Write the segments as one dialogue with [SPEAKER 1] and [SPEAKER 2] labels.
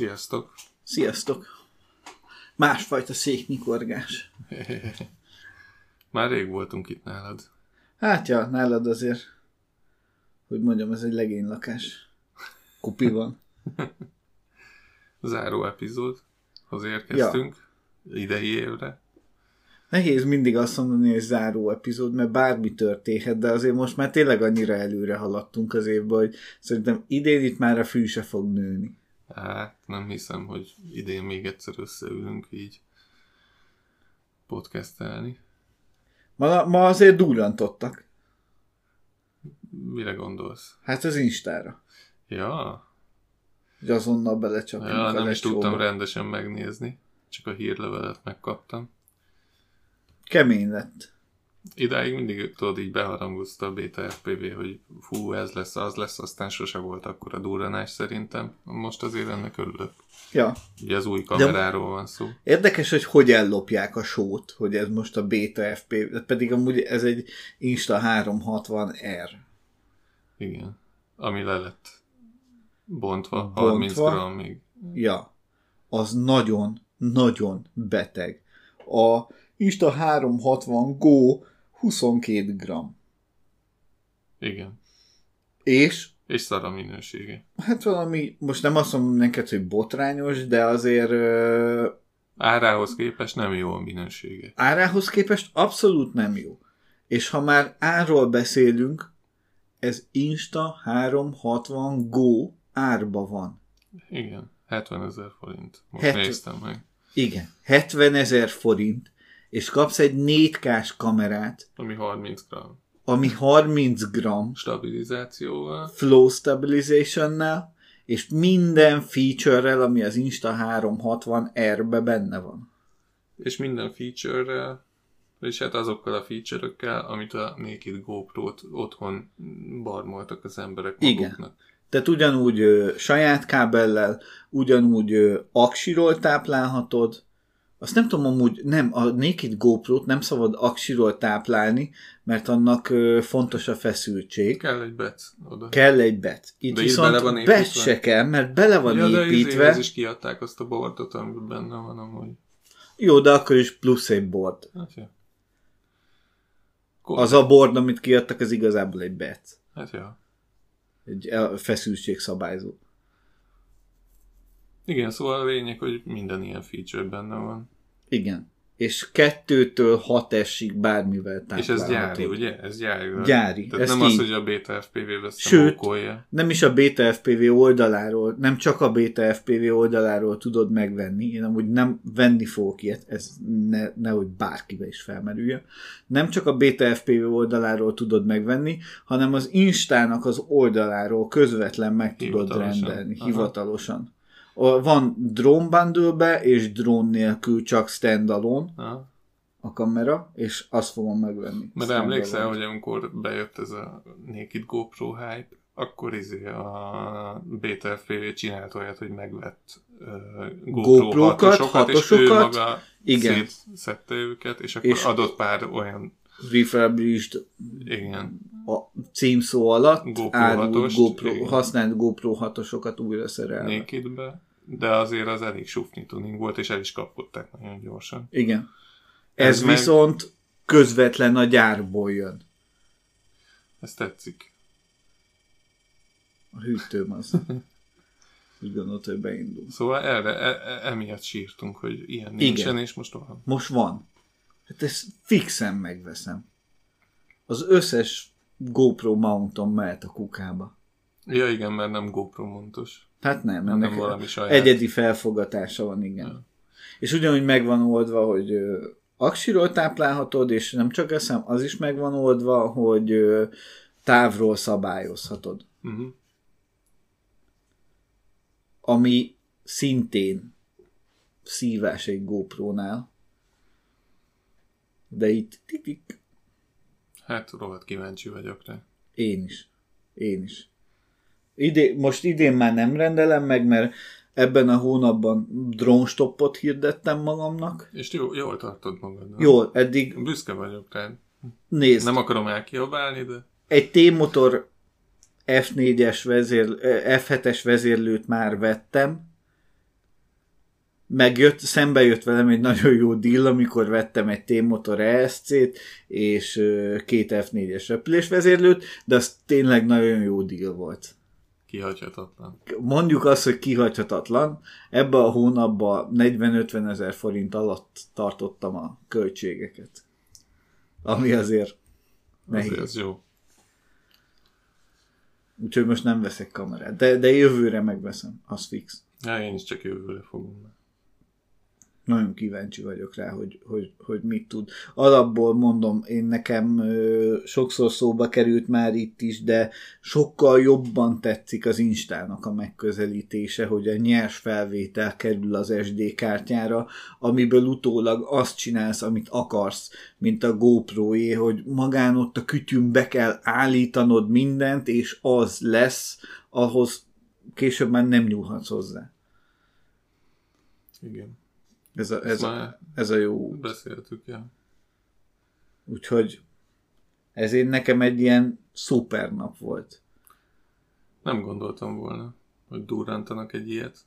[SPEAKER 1] Sziasztok!
[SPEAKER 2] Sziasztok! Másfajta széknyikorgás.
[SPEAKER 1] Már rég voltunk itt nálad.
[SPEAKER 2] Hát ja, nálad azért, hogy mondjam, ez egy legénylakás. Kupi van.
[SPEAKER 1] Záró epizódhoz érkeztünk ja. idei évre.
[SPEAKER 2] Nehéz mindig azt mondani, hogy záró epizód, mert bármi történhet, de azért most már tényleg annyira előre haladtunk az évben, hogy szerintem idén itt már a fű se fog nőni.
[SPEAKER 1] Hát nem hiszem, hogy idén még egyszer összeülünk így podcastelni.
[SPEAKER 2] Ma, ma azért durrantottak.
[SPEAKER 1] Mire gondolsz?
[SPEAKER 2] Hát az Instára.
[SPEAKER 1] Ja.
[SPEAKER 2] Hogy azonnal belecsapjunk
[SPEAKER 1] ja, nem is tudtam rendesen megnézni. Csak a hírlevelet megkaptam.
[SPEAKER 2] Kemény lett.
[SPEAKER 1] Idáig mindig tudod így beharangozta a Beta FPV, hogy fú, ez lesz, az lesz, aztán sose volt akkor a durranás szerintem. Most azért ennek örülök.
[SPEAKER 2] Ja.
[SPEAKER 1] Ugye az új kameráról De van szó.
[SPEAKER 2] Érdekes, hogy hogy ellopják a sót, hogy ez most a Beta FPV, pedig amúgy ez egy Insta 360R.
[SPEAKER 1] Igen. Ami le lett bontva, bontva 30 grammig.
[SPEAKER 2] Ja. Az nagyon, nagyon beteg. A Insta 360 Go 22 gram.
[SPEAKER 1] Igen.
[SPEAKER 2] És?
[SPEAKER 1] És szar a minősége.
[SPEAKER 2] Hát valami, most nem azt mondom neked, hogy botrányos, de azért... Uh,
[SPEAKER 1] árához képest nem jó a minősége.
[SPEAKER 2] Árához képest abszolút nem jó. És ha már árról beszélünk, ez Insta 360 Go árba van.
[SPEAKER 1] Igen, 70 ezer forint. Most 70... néztem meg.
[SPEAKER 2] Igen, 70 ezer forint és kapsz egy 4K-s kamerát,
[SPEAKER 1] ami 30 gram.
[SPEAKER 2] Ami 30 gram.
[SPEAKER 1] Stabilizációval.
[SPEAKER 2] Flow stabilization és minden feature-rel, ami az Insta 360 R-be benne van.
[SPEAKER 1] És minden feature-rel, és hát azokkal a feature-ökkel, amit a Naked GoPro-t otthon barmoltak az emberek maguknak. Igen.
[SPEAKER 2] Tehát ugyanúgy ö, saját kábellel, ugyanúgy ö, aksiról táplálhatod, azt nem tudom, amúgy nem, a Naked GoPro-t nem szabad aksiról táplálni, mert annak ö, fontos a feszültség.
[SPEAKER 1] Kell egy bet
[SPEAKER 2] oda. Kell egy bet. Itt de viszont bele van bet se kell, mert bele van ja, építve.
[SPEAKER 1] De is kiadták azt a bordot, amiben benne van amúgy.
[SPEAKER 2] Jó, de akkor is plusz egy bord.
[SPEAKER 1] Hát, ja.
[SPEAKER 2] Az a bord, amit kiadtak, az igazából egy bet.
[SPEAKER 1] Hát ja.
[SPEAKER 2] Egy feszültség szabályzó.
[SPEAKER 1] Igen, szóval a lényeg, hogy minden ilyen feature benne van.
[SPEAKER 2] Igen. És kettőtől hat esig bármivel
[SPEAKER 1] És ez gyári, ugye? Ez gyári.
[SPEAKER 2] Gyári.
[SPEAKER 1] Tehát ez nem így. az, hogy a Beta FPV Sőt, okolja.
[SPEAKER 2] nem is a Beta FPV oldaláról, nem csak a Beta FPV oldaláról tudod megvenni, én amúgy nem venni fogok ilyet, ez ne, nehogy bárkibe is felmerüljön. Nem csak a Beta FPV oldaláról tudod megvenni, hanem az Instának az oldaláról közvetlen meg tudod rendelni, Aha. hivatalosan van drone bundle és drone nélkül csak standalone Aha. a kamera, és azt fogom megvenni.
[SPEAKER 1] Mert emlékszel, hogy amikor bejött ez a Naked GoPro hype, akkor izé a Beta FPV csinált olyat, hogy megvett uh, GoPro GoPro-kat, hatosokat, hatosokat, és ő maga igen. szedte őket, és akkor és adott pár olyan
[SPEAKER 2] refurbished
[SPEAKER 1] igen.
[SPEAKER 2] a címszó alatt GoPro árult GoPro, használt GoPro hatosokat újra szerelve.
[SPEAKER 1] Nakedbe de azért az elég sufni tuning volt, és el is kapkodták nagyon gyorsan.
[SPEAKER 2] Igen. Ez, Ez meg... viszont közvetlen a gyárból jön.
[SPEAKER 1] Ez tetszik.
[SPEAKER 2] A hűtőm az. Úgy gondolt, hogy beindul.
[SPEAKER 1] Szóval erre, e, e, emiatt sírtunk, hogy ilyen nincsen, Igen. és most van.
[SPEAKER 2] Most van. Hát ezt fixen megveszem. Az összes GoPro mounton mehet a kukába.
[SPEAKER 1] Ja igen, mert nem GoPro montos.
[SPEAKER 2] Hát nem, nem ennek valami saját. egyedi felfogatása van, igen. Ja. És ugyanúgy megvan oldva, hogy ö, aksiról táplálhatod, és nem csak eszem, az is megvan oldva, hogy ö, távról szabályozhatod. Uh-huh. Ami szintén szívás egy GoPro-nál. De itt titik.
[SPEAKER 1] Hát rohadt kíváncsi vagyok rá.
[SPEAKER 2] Én is. Én is. Idé, most idén már nem rendelem meg, mert ebben a hónapban drónstoppot hirdettem magamnak.
[SPEAKER 1] És jó, jól tartod magad.
[SPEAKER 2] Jól, eddig...
[SPEAKER 1] Büszke vagyok rád.
[SPEAKER 2] Nézd.
[SPEAKER 1] Nem akarom elkiabálni, de...
[SPEAKER 2] Egy T-motor F4-es vezér, F7-es vezérlőt már vettem, megjött, szembe jött velem egy nagyon jó deal, amikor vettem egy T-motor ESC-t, és két F4-es repülésvezérlőt, de az tényleg nagyon jó deal volt.
[SPEAKER 1] Kihagyhatatlan.
[SPEAKER 2] Mondjuk azt, hogy kihagyhatatlan. Ebbe a hónapban 40-50 ezer forint alatt tartottam a költségeket. Ami azért
[SPEAKER 1] nehéz. Azért jó.
[SPEAKER 2] Úgyhogy most nem veszek kamerát. De, de jövőre megveszem, az fix.
[SPEAKER 1] Ja, én is csak jövőre fogom
[SPEAKER 2] nagyon kíváncsi vagyok rá, hogy, hogy, hogy mit tud. Alapból mondom, én nekem ö, sokszor szóba került már itt is, de sokkal jobban tetszik az Instának a megközelítése, hogy a nyers felvétel kerül az SD kártyára, amiből utólag azt csinálsz, amit akarsz, mint a GoPro-é, hogy magán ott a kütyűn be kell állítanod mindent, és az lesz, ahhoz később már nem nyúlhatsz hozzá.
[SPEAKER 1] Igen.
[SPEAKER 2] Ez a, ez, a, ez a jó
[SPEAKER 1] Beszéltük, ja.
[SPEAKER 2] Úgyhogy ezért nekem egy ilyen szuper nap volt.
[SPEAKER 1] Nem gondoltam volna, hogy durrantanak egy ilyet.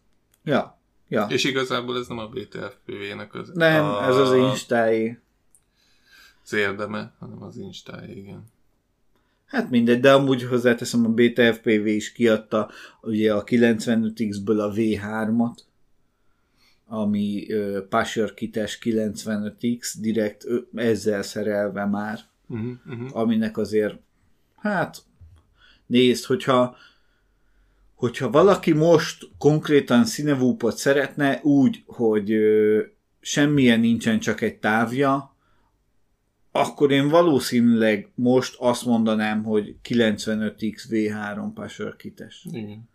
[SPEAKER 2] Ja, ja.
[SPEAKER 1] És igazából ez nem a BTFPV-nek az...
[SPEAKER 2] Nem,
[SPEAKER 1] a,
[SPEAKER 2] ez az Instáé.
[SPEAKER 1] Az érdeme, hanem az Instáé, igen.
[SPEAKER 2] Hát mindegy, de amúgy hozzáteszem, a BTFPV is kiadta ugye a 95X-ből a V3-at, ami Pasher Kites 95X, direkt ezzel szerelve már, uh-huh, uh-huh. aminek azért, hát nézd, hogyha hogyha valaki most konkrétan színevúpot szeretne úgy, hogy ö, semmilyen nincsen, csak egy távja, akkor én valószínűleg most azt mondanám, hogy 95X V3 Pasher Kites.
[SPEAKER 1] Igen.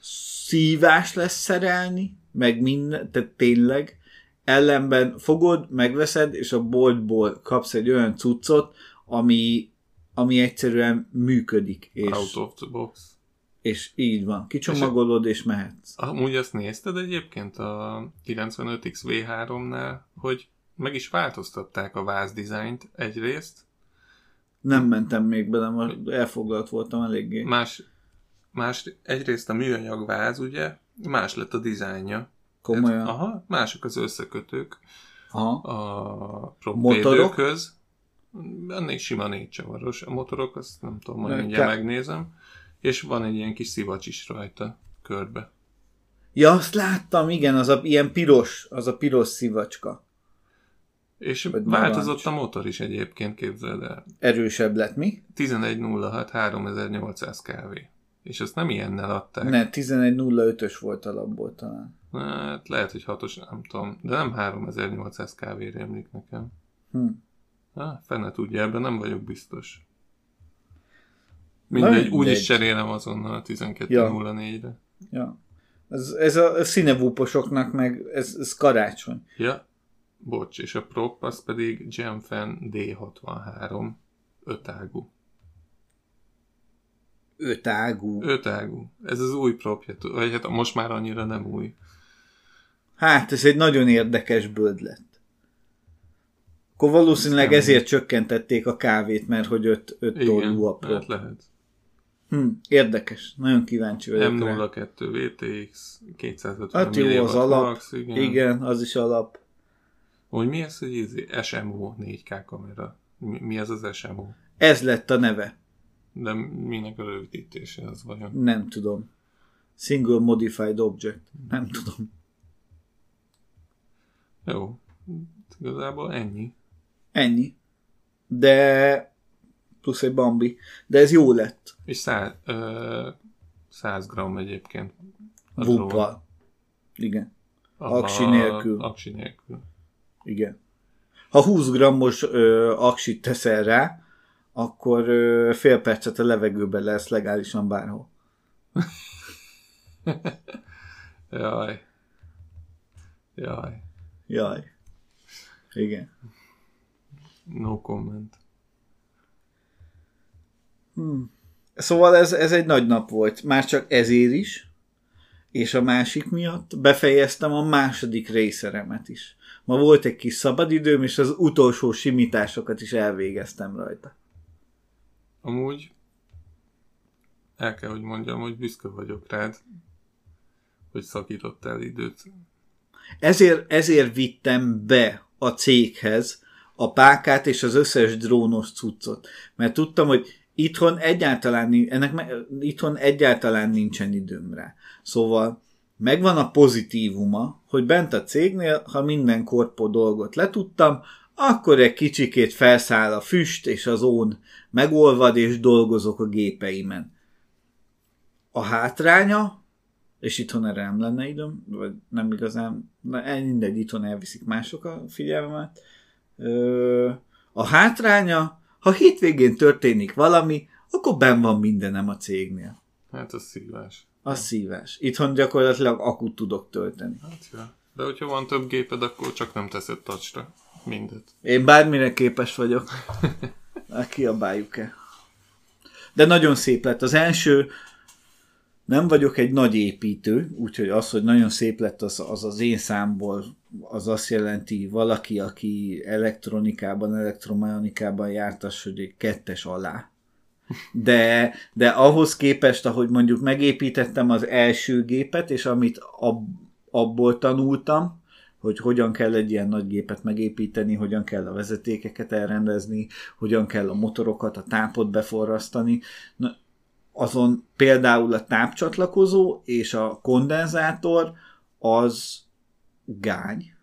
[SPEAKER 2] Szívás lesz szerelni, meg minden, tehát tényleg, ellenben fogod, megveszed, és a boltból kapsz egy olyan cuccot, ami, ami egyszerűen működik. És,
[SPEAKER 1] Out of the box.
[SPEAKER 2] És így van. Kicsomagolod, és, és mehetsz.
[SPEAKER 1] Amúgy azt nézted egyébként a 95X V3-nál, hogy meg is változtatták a váz dizájnt egyrészt.
[SPEAKER 2] Nem mentem még bele, mert elfoglalt voltam eléggé.
[SPEAKER 1] Más, más egyrészt a műanyag váz, ugye, más lett a dizájnja.
[SPEAKER 2] Komolyan?
[SPEAKER 1] Ez, aha, mások az összekötők
[SPEAKER 2] aha.
[SPEAKER 1] a propvédőkhöz. Ennél sima négy csavaros. A motorok, azt nem tudom, majd mindjárt megnézem. És van egy ilyen kis szivacs is rajta, körbe.
[SPEAKER 2] Ja, azt láttam, igen, az a ilyen piros, az a piros szivacska.
[SPEAKER 1] És Vagy változott a motor is egyébként, képzeld el.
[SPEAKER 2] Erősebb lett mi?
[SPEAKER 1] 1106 3800 kV. És ezt nem ilyennel adták.
[SPEAKER 2] Ne, 11.05-ös volt alapból talán.
[SPEAKER 1] Hát lehet, hogy hatos, nem tudom. De nem 3800 kv emlik nekem.
[SPEAKER 2] Hm.
[SPEAKER 1] Há, fene tudja, ebben nem vagyok biztos. Mindegy, úgy is cserélem azonnal a 12.04-re.
[SPEAKER 2] Ja. ja. Ez, ez a színevúposoknak meg, ez, ez karácsony.
[SPEAKER 1] Ja, bocs, és a prop az pedig Gemfen D63 ötágú.
[SPEAKER 2] Ötágú.
[SPEAKER 1] Ötágú. Ez az új propja, vagy hát most már annyira nem új.
[SPEAKER 2] Hát, ez egy nagyon érdekes bőd lett. Akkor valószínűleg ezért csökkentették a kávét, mert hogy öt, öt tollú a
[SPEAKER 1] prop. Hát lehet.
[SPEAKER 2] Hm, érdekes. Nagyon kíváncsi vagyok
[SPEAKER 1] M02 VTX 250
[SPEAKER 2] Hát jó, az alap. Max, igen. igen. az is alap.
[SPEAKER 1] Hogy mi ez, hogy SMO 4K kamera? Mi, mi ez az SMO?
[SPEAKER 2] Ez lett a neve.
[SPEAKER 1] De minek a rövidítése az vajon?
[SPEAKER 2] Nem tudom. Single Modified Object. Nem tudom.
[SPEAKER 1] Jó. Igazából ennyi.
[SPEAKER 2] Ennyi. De plusz egy Bambi. De ez jó lett.
[SPEAKER 1] És száz, ö, 100 gram egyébként.
[SPEAKER 2] Vupa. Igen. Aksi nélkül.
[SPEAKER 1] Aksi nélkül.
[SPEAKER 2] Igen. Ha 20 grammos ö, aksit teszel rá, akkor fél percet a levegőben lesz legálisan bárhol.
[SPEAKER 1] Jaj. Jaj.
[SPEAKER 2] Jaj. Igen.
[SPEAKER 1] No comment.
[SPEAKER 2] Hmm. Szóval ez, ez egy nagy nap volt. Már csak ezért is, és a másik miatt befejeztem a második részeremet is. Ma volt egy kis szabadidőm, és az utolsó simításokat is elvégeztem rajta.
[SPEAKER 1] Amúgy el kell, hogy mondjam, hogy büszke vagyok rád, hogy szakítottál időt.
[SPEAKER 2] Ezért, ezért vittem be a céghez a pákát és az összes drónos cuccot. Mert tudtam, hogy itthon egyáltalán, ennek itthon egyáltalán nincsen időm. Szóval megvan a pozitívuma, hogy bent a cégnél, ha minden korpó dolgot letudtam, akkor egy kicsikét felszáll a füst, és az ón megolvad, és dolgozok a gépeimen. A hátránya, és itthon erre nem lenne időm, vagy nem igazán, mindegy, itthon elviszik mások a figyelmemet. A hátránya, ha hétvégén történik valami, akkor ben van mindenem a cégnél.
[SPEAKER 1] Hát az szívás.
[SPEAKER 2] Az szívás. Itthon gyakorlatilag akut tudok tölteni.
[SPEAKER 1] Hát ja. De hogyha van több géped, akkor csak nem teszed touchra mindet.
[SPEAKER 2] Én bármire képes vagyok. Kiabáljuk-e. De nagyon szép lett. Az első, nem vagyok egy nagy építő, úgyhogy az, hogy nagyon szép lett, az az, az én számból, az azt jelenti valaki, aki elektronikában, elektromechanikában jártas, hogy egy kettes alá. De, de ahhoz képest, ahogy mondjuk megépítettem az első gépet, és amit ab, abból tanultam, hogy hogyan kell egy ilyen nagy gépet megépíteni, hogyan kell a vezetékeket elrendezni, hogyan kell a motorokat, a tápot beforrasztani. Na, azon például a tápcsatlakozó és a kondenzátor az gány,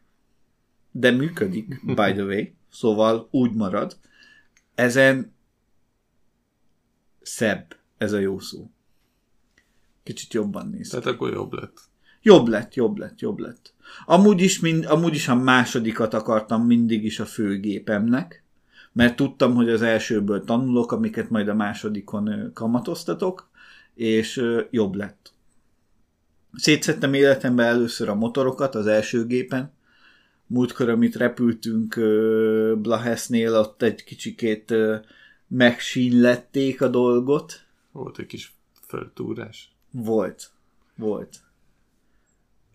[SPEAKER 2] de működik, by the way, szóval úgy marad. Ezen szebb, ez a jó szó. Kicsit jobban néz.
[SPEAKER 1] Tehát akkor jobb lett.
[SPEAKER 2] Jobb lett, jobb lett, jobb lett. Amúgy is, mind, amúgy is a másodikat akartam mindig is a főgépemnek, mert tudtam, hogy az elsőből tanulok, amiket majd a másodikon kamatoztatok, és jobb lett. Szétszettem életemben először a motorokat az első gépen, múltkor, amit repültünk Blahesnél, ott egy kicsikét megsínlették a dolgot.
[SPEAKER 1] Volt egy kis föltúrás.
[SPEAKER 2] Volt. Volt.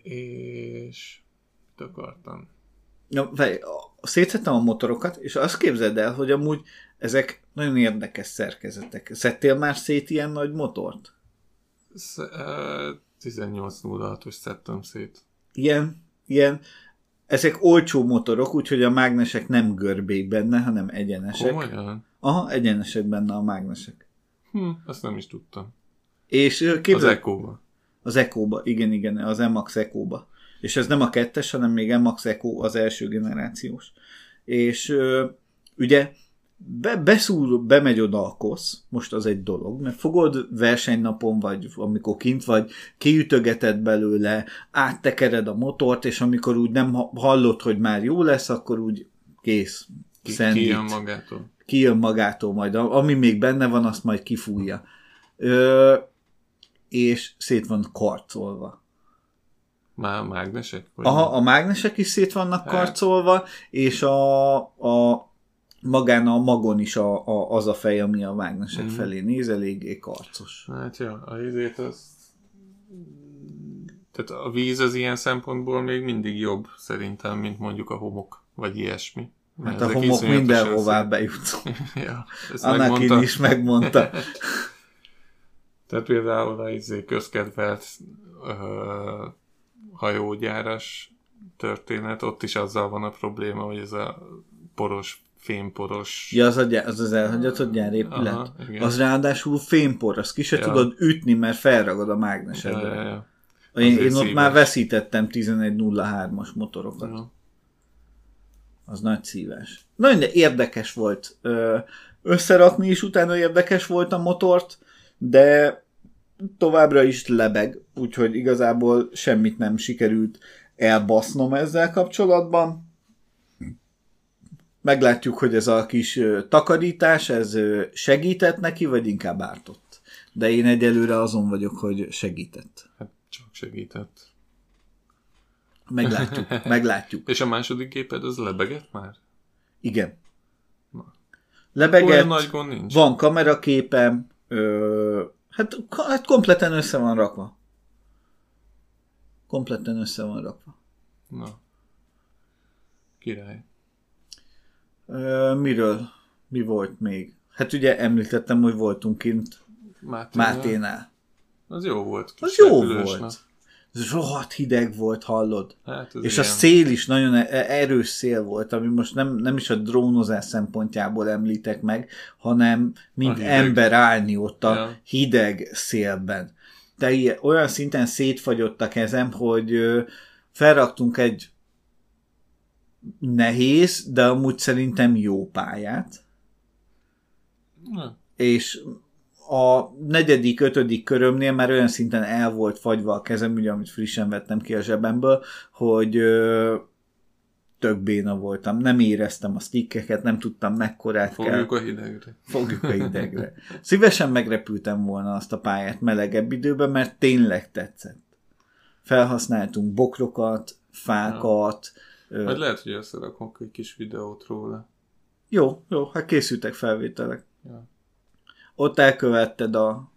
[SPEAKER 1] És mit akartam?
[SPEAKER 2] Ja, várj, szétszettem a motorokat, és azt képzeld el, hogy amúgy ezek nagyon érdekes szerkezetek. Szedtél már szét ilyen nagy motort?
[SPEAKER 1] 1806-os szedtem szét.
[SPEAKER 2] Ilyen, ilyen, ezek olcsó motorok, úgyhogy a mágnesek nem görbék benne, hanem egyenesek.
[SPEAKER 1] Komolyan?
[SPEAKER 2] Aha, egyenesek benne a mágnesek.
[SPEAKER 1] Hm, azt nem is tudtam.
[SPEAKER 2] És képzeld,
[SPEAKER 1] Az Echo-ba.
[SPEAKER 2] Az Echo-ba, igen, igen, az MX Echo-ba. És ez nem a kettes, hanem még MX Echo az első generációs. És ugye be, beszúr, bemegy oda a kosz, most az egy dolog, mert fogod versenynapon, vagy amikor kint vagy, kiütögeted belőle, áttekered a motort, és amikor úgy nem hallod, hogy már jó lesz, akkor úgy kész.
[SPEAKER 1] Ki, kijön magától.
[SPEAKER 2] Kijön magától majd. Ami még benne van, azt majd kifújja. Ö, és szét van karcolva.
[SPEAKER 1] Már mágnesek?
[SPEAKER 2] Aha, a mágnesek is szét vannak hát. karcolva, és a, a magán a magon is a, a, az a fej, ami a mágnesek mm. felé néz, eléggé karcos.
[SPEAKER 1] Hát ja, a izét az... Tehát a víz az ilyen szempontból még mindig jobb szerintem, mint mondjuk a homok, vagy ilyesmi.
[SPEAKER 2] Hát a homok mindenhová bejut.
[SPEAKER 1] ja, ezt
[SPEAKER 2] Anakin megmondta. is megmondta.
[SPEAKER 1] Tehát például a izé közkedvelt uh, hajógyáras történet, ott is azzal van a probléma, hogy ez a poros, fémporos...
[SPEAKER 2] Ja, az az, az, az elhagyatott gyárépület. Aha, az ráadásul fémpor, azt ki se ja. tudod ütni, mert felragad a mágnesedre. Ja, ja, ja. Én, én ott már veszítettem 11.03-as motorokat. Ja. Az nagy szíves. Nagyon de érdekes volt összerakni is, utána érdekes volt a motort, de továbbra is lebeg, úgyhogy igazából semmit nem sikerült elbasznom ezzel kapcsolatban. Meglátjuk, hogy ez a kis takarítás, ez segített neki, vagy inkább ártott. De én egyelőre azon vagyok, hogy segített.
[SPEAKER 1] Hát csak segített.
[SPEAKER 2] Meglátjuk, meglátjuk.
[SPEAKER 1] És a második géped az lebegett már?
[SPEAKER 2] Igen. Na. Lebegett, Olyan
[SPEAKER 1] nagy gond nincs.
[SPEAKER 2] van kameraképem, ö, Hát, hát kompletten össze van rakva. Kompletten össze van rakva.
[SPEAKER 1] Na. Király.
[SPEAKER 2] Ö, miről? Mi volt még? Hát ugye említettem, hogy voltunk kint Máténál. Máténál.
[SPEAKER 1] Az jó volt.
[SPEAKER 2] Az jó volt. Ez rohadt hideg volt, hallod?
[SPEAKER 1] Hát
[SPEAKER 2] És
[SPEAKER 1] ilyen.
[SPEAKER 2] a szél is nagyon e- erős szél volt, ami most nem, nem is a drónozás szempontjából említek meg, hanem mint ember állni ott a
[SPEAKER 1] Ja.
[SPEAKER 2] hideg szélben. De ilyen, olyan szinten szétfagyott a kezem, hogy ö, felraktunk egy nehéz, de amúgy szerintem jó pályát,
[SPEAKER 1] Na,
[SPEAKER 2] és a negyedik, ötödik körömnél már olyan szinten el volt fagyva a kezem, ugye, amit frissen vettem ki a zsebemből, hogy ö, tök béna voltam. Nem éreztem a stickeket, nem tudtam mekkorát kell.
[SPEAKER 1] Fogjuk a hidegre.
[SPEAKER 2] Fogjuk a hidegre. Szívesen megrepültem volna azt a pályát melegebb időben, mert tényleg tetszett. Felhasználtunk bokrokat, fákat. Ja.
[SPEAKER 1] Vagy lehet, hogy összerakok egy kis videót róla.
[SPEAKER 2] Jó, jó, hát készültek felvételek.
[SPEAKER 1] Ja.
[SPEAKER 2] Ott elkövetted a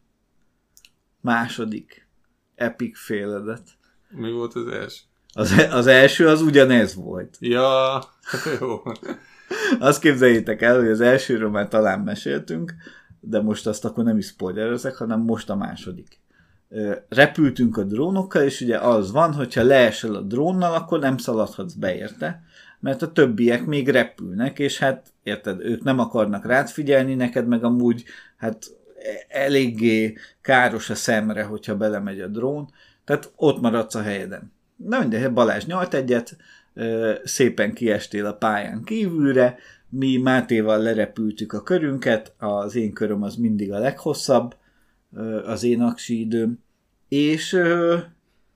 [SPEAKER 2] második epic féledet.
[SPEAKER 1] Mi volt az első?
[SPEAKER 2] Az, az első az ugyanez volt.
[SPEAKER 1] Ja, jó.
[SPEAKER 2] Azt képzeljétek el, hogy az elsőről már talán meséltünk, de most azt akkor nem is spoilerezek, hanem most a második. Repültünk a drónokkal, és ugye az van, hogyha leesel a drónnal, akkor nem szaladhatsz be érte, mert a többiek még repülnek, és hát érted, ők nem akarnak rád figyelni, neked meg amúgy hát eléggé káros a szemre, hogyha belemegy a drón, tehát ott maradsz a helyeden. Na mindegy, Balázs nyalt egyet, szépen kiestél a pályán kívülre, mi Mátéval lerepültük a körünket, az én köröm az mindig a leghosszabb, az én aksi időm, és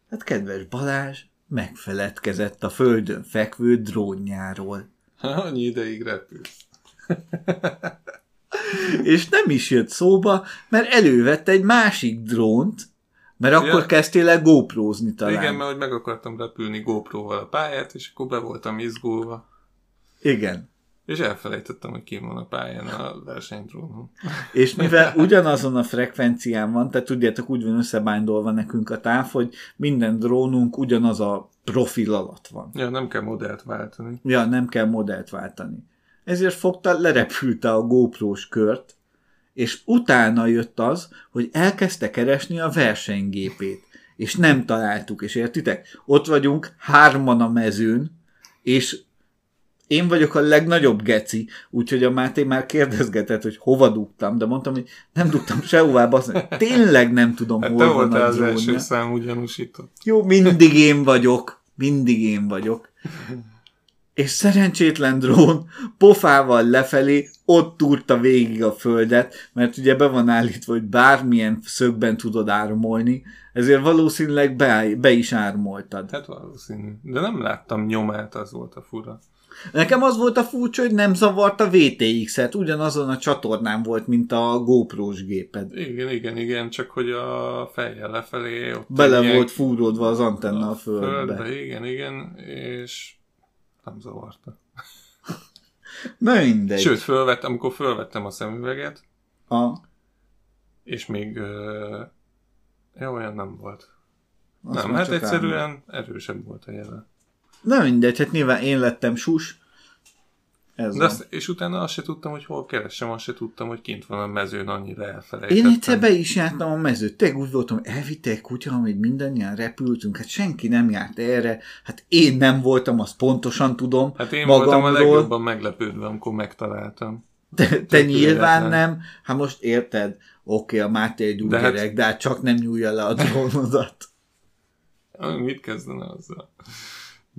[SPEAKER 2] hát kedves Balázs megfeledkezett a földön fekvő drónjáról.
[SPEAKER 1] Annyi ideig repülsz.
[SPEAKER 2] És nem is jött szóba, mert elővette egy másik drónt, mert akkor
[SPEAKER 1] Ja.
[SPEAKER 2] kezdtél el GoPro-zni talán.
[SPEAKER 1] Igen, mert hogy meg akartam repülni GoPro-val a pályát, és akkor be voltam izgulva.
[SPEAKER 2] Igen.
[SPEAKER 1] És elfelejtettem, hogy kim van a pályán a versenydrónon.
[SPEAKER 2] És mivel ugyanazon a frekvencián van, tehát tudjátok, úgy van összebándolva nekünk a táv, hogy minden drónunk ugyanaz a profil alatt van.
[SPEAKER 1] Ja, nem kell modellt váltani.
[SPEAKER 2] Ja, nem kell modellt váltani. Ezért fogta, lerepülte a GoPro-s kört, és utána jött az, hogy elkezdte keresni a versenygépét, és nem találtuk, és értitek? Ott vagyunk hárman a mezőn, és én vagyok a legnagyobb geci, úgyhogy a Máté már kérdezgetett, hogy hova dugtam, de mondtam, hogy nem dugtam sehová, basz, tényleg nem tudom,
[SPEAKER 1] Hát
[SPEAKER 2] hol
[SPEAKER 1] te
[SPEAKER 2] van
[SPEAKER 1] az első
[SPEAKER 2] drónja.
[SPEAKER 1] számú gyanúsított.
[SPEAKER 2] Jó, mindig én vagyok. Mindig én vagyok. És szerencsétlen drón pofával lefelé ott túrta végig a földet, mert ugye be van állítva, hogy bármilyen szögben tudod ármolni, ezért valószínűleg be, be is ármoltad.
[SPEAKER 1] Hát valószínű. De nem láttam nyomát, az volt a fura.
[SPEAKER 2] Nekem az volt a furcsa, hogy nem zavart a VTX-et, ugyanazon a csatornán volt, mint a GoPro-s géped.
[SPEAKER 1] Igen, igen, igen, csak hogy a fejjel lefelé ott
[SPEAKER 2] Bele
[SPEAKER 1] ilyen
[SPEAKER 2] volt fúródva az antenna a földbe.
[SPEAKER 1] földbe. Igen, igen, és nem zavarta.
[SPEAKER 2] Na mindegy.
[SPEAKER 1] Sőt, fölvettem, amikor fölvettem a szemüveget,
[SPEAKER 2] A,
[SPEAKER 1] és még uh, jó, olyan nem volt.
[SPEAKER 2] azt
[SPEAKER 1] nem, hát egyszerűen erősebb volt a jelen.
[SPEAKER 2] Na mindegy, hát nyilván én lettem sus. Ez
[SPEAKER 1] De
[SPEAKER 2] van.
[SPEAKER 1] azt, és utána azt se tudtam, hogy hol keressem, azt se tudtam, hogy kint van a mezőn, annyira elfelejtettem.
[SPEAKER 2] Én egyszer be is jártam a mezőt. Tényleg úgy voltam, elvittek kutya, amit mindannyian repültünk, hát senki nem járt erre. Hát én nem voltam, azt pontosan tudom
[SPEAKER 1] Hát én voltam a
[SPEAKER 2] magamról.
[SPEAKER 1] legjobban meglepődve, amikor megtaláltam.
[SPEAKER 2] Te, te
[SPEAKER 1] Tök
[SPEAKER 2] nyilván nem. Hát most érted, oké, a Máté egy új
[SPEAKER 1] De hát-
[SPEAKER 2] gyerek, de hát csak nem nyúlja le a drónodat.
[SPEAKER 1] Mit kezdene azzal?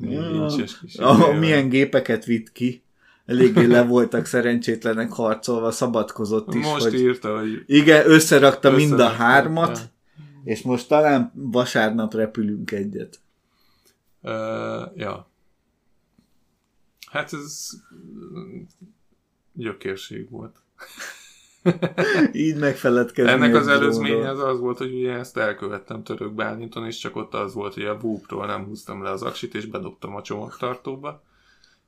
[SPEAKER 1] Nincses kis izével.
[SPEAKER 2] milyen gépeket vitt ki. Eléggé le voltak szerencsétlenek harcolva, szabadkozott is,
[SPEAKER 1] Most
[SPEAKER 2] hogy
[SPEAKER 1] írta, hogy
[SPEAKER 2] igen, összerakta mind a hármat,
[SPEAKER 1] ja.
[SPEAKER 2] és most talán vasárnap repülünk egyet.
[SPEAKER 1] Uh, ja. Hát ez mm, gyökérség volt.
[SPEAKER 2] Így megfeledkezni.
[SPEAKER 1] Ennek az előzménye az az volt, hogy ugye ezt elkövettem török Bálinton, és csak ott az volt, hogy a Whoop-ról nem húztam le az aksit, és bedobtam a csomagtartóba,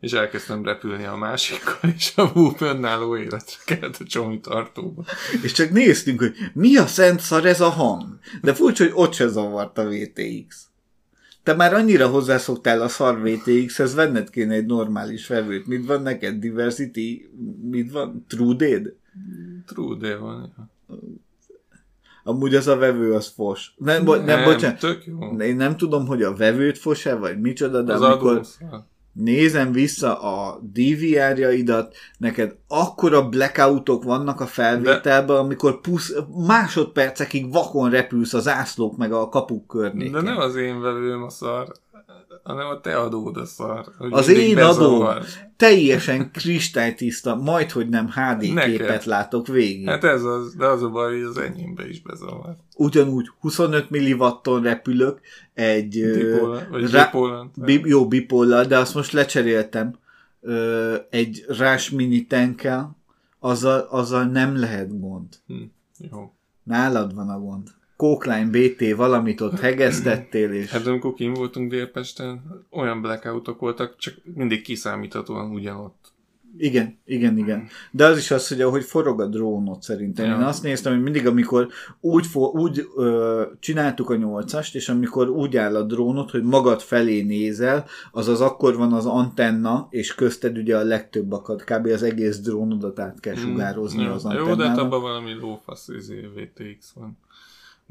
[SPEAKER 1] és elkezdtem repülni a másikkal, és a Whoop önálló életre kelt a csomagtartóba.
[SPEAKER 2] És csak néztünk, hogy mi a szent szar ez a hang. De furcsa, hogy ott se zavart a VTX. Te már annyira hozzászoktál a szar VTX-hez, venned kéne egy normális felvőt. Mit van neked? Diversity? Mit van? True Dead?
[SPEAKER 1] True, de van. ja.
[SPEAKER 2] Amúgy az a vevő az fos. Nem, bo- nem,
[SPEAKER 1] Nem,
[SPEAKER 2] bocsánat.
[SPEAKER 1] tök jó.
[SPEAKER 2] Én nem tudom, hogy a vevőt fos-e, vagy micsoda, de
[SPEAKER 1] Az
[SPEAKER 2] amikor
[SPEAKER 1] adószal.
[SPEAKER 2] nézem vissza a DVR-jaidat, neked akkora blackoutok vannak a felvételben, amikor pusz, másodpercekig vakon repülsz az ászlók meg a kapuk környéken.
[SPEAKER 1] De nem az én vevőm a szar, hanem a te adód a szar. hogy
[SPEAKER 2] Az én
[SPEAKER 1] bezavar.
[SPEAKER 2] teljesen kristálytiszta, majd hogy nem HD
[SPEAKER 1] Neked.
[SPEAKER 2] képet látok végig.
[SPEAKER 1] Hát ez az, de az a baj, hogy az enyémbe is bezavar.
[SPEAKER 2] Ugyanúgy 25 milliwatton repülök, egy ö,
[SPEAKER 1] Bipolar, vagy
[SPEAKER 2] rá-
[SPEAKER 1] bipolar.
[SPEAKER 2] bi, jó bipollal, de azt most lecseréltem. Ö, egy rás mini tankkel, azzal, azzal nem lehet gond.
[SPEAKER 1] Hm, jó.
[SPEAKER 2] Nálad van a gond. Kóklány BT valamit ott hegesztettél, és
[SPEAKER 1] Hát amikor kim voltunk Délpesten, olyan blackoutok voltak, csak mindig kiszámíthatóan ugyanott.
[SPEAKER 2] igen, igen, igen. De az is az, hogy ahogy forog a drónot szerintem.
[SPEAKER 1] Ja.
[SPEAKER 2] Én azt néztem, hogy mindig, amikor úgy, fo- úgy ö, csináltuk a nyolcast, és amikor úgy áll a drónot, hogy magad felé nézel, azaz akkor van az antenna, és közted ugye a legtöbb akad. Kb. az egész drónodat át kell sugározni
[SPEAKER 1] Jó,
[SPEAKER 2] az
[SPEAKER 1] Jó, de hát abban valami lófasz izé, VTX van.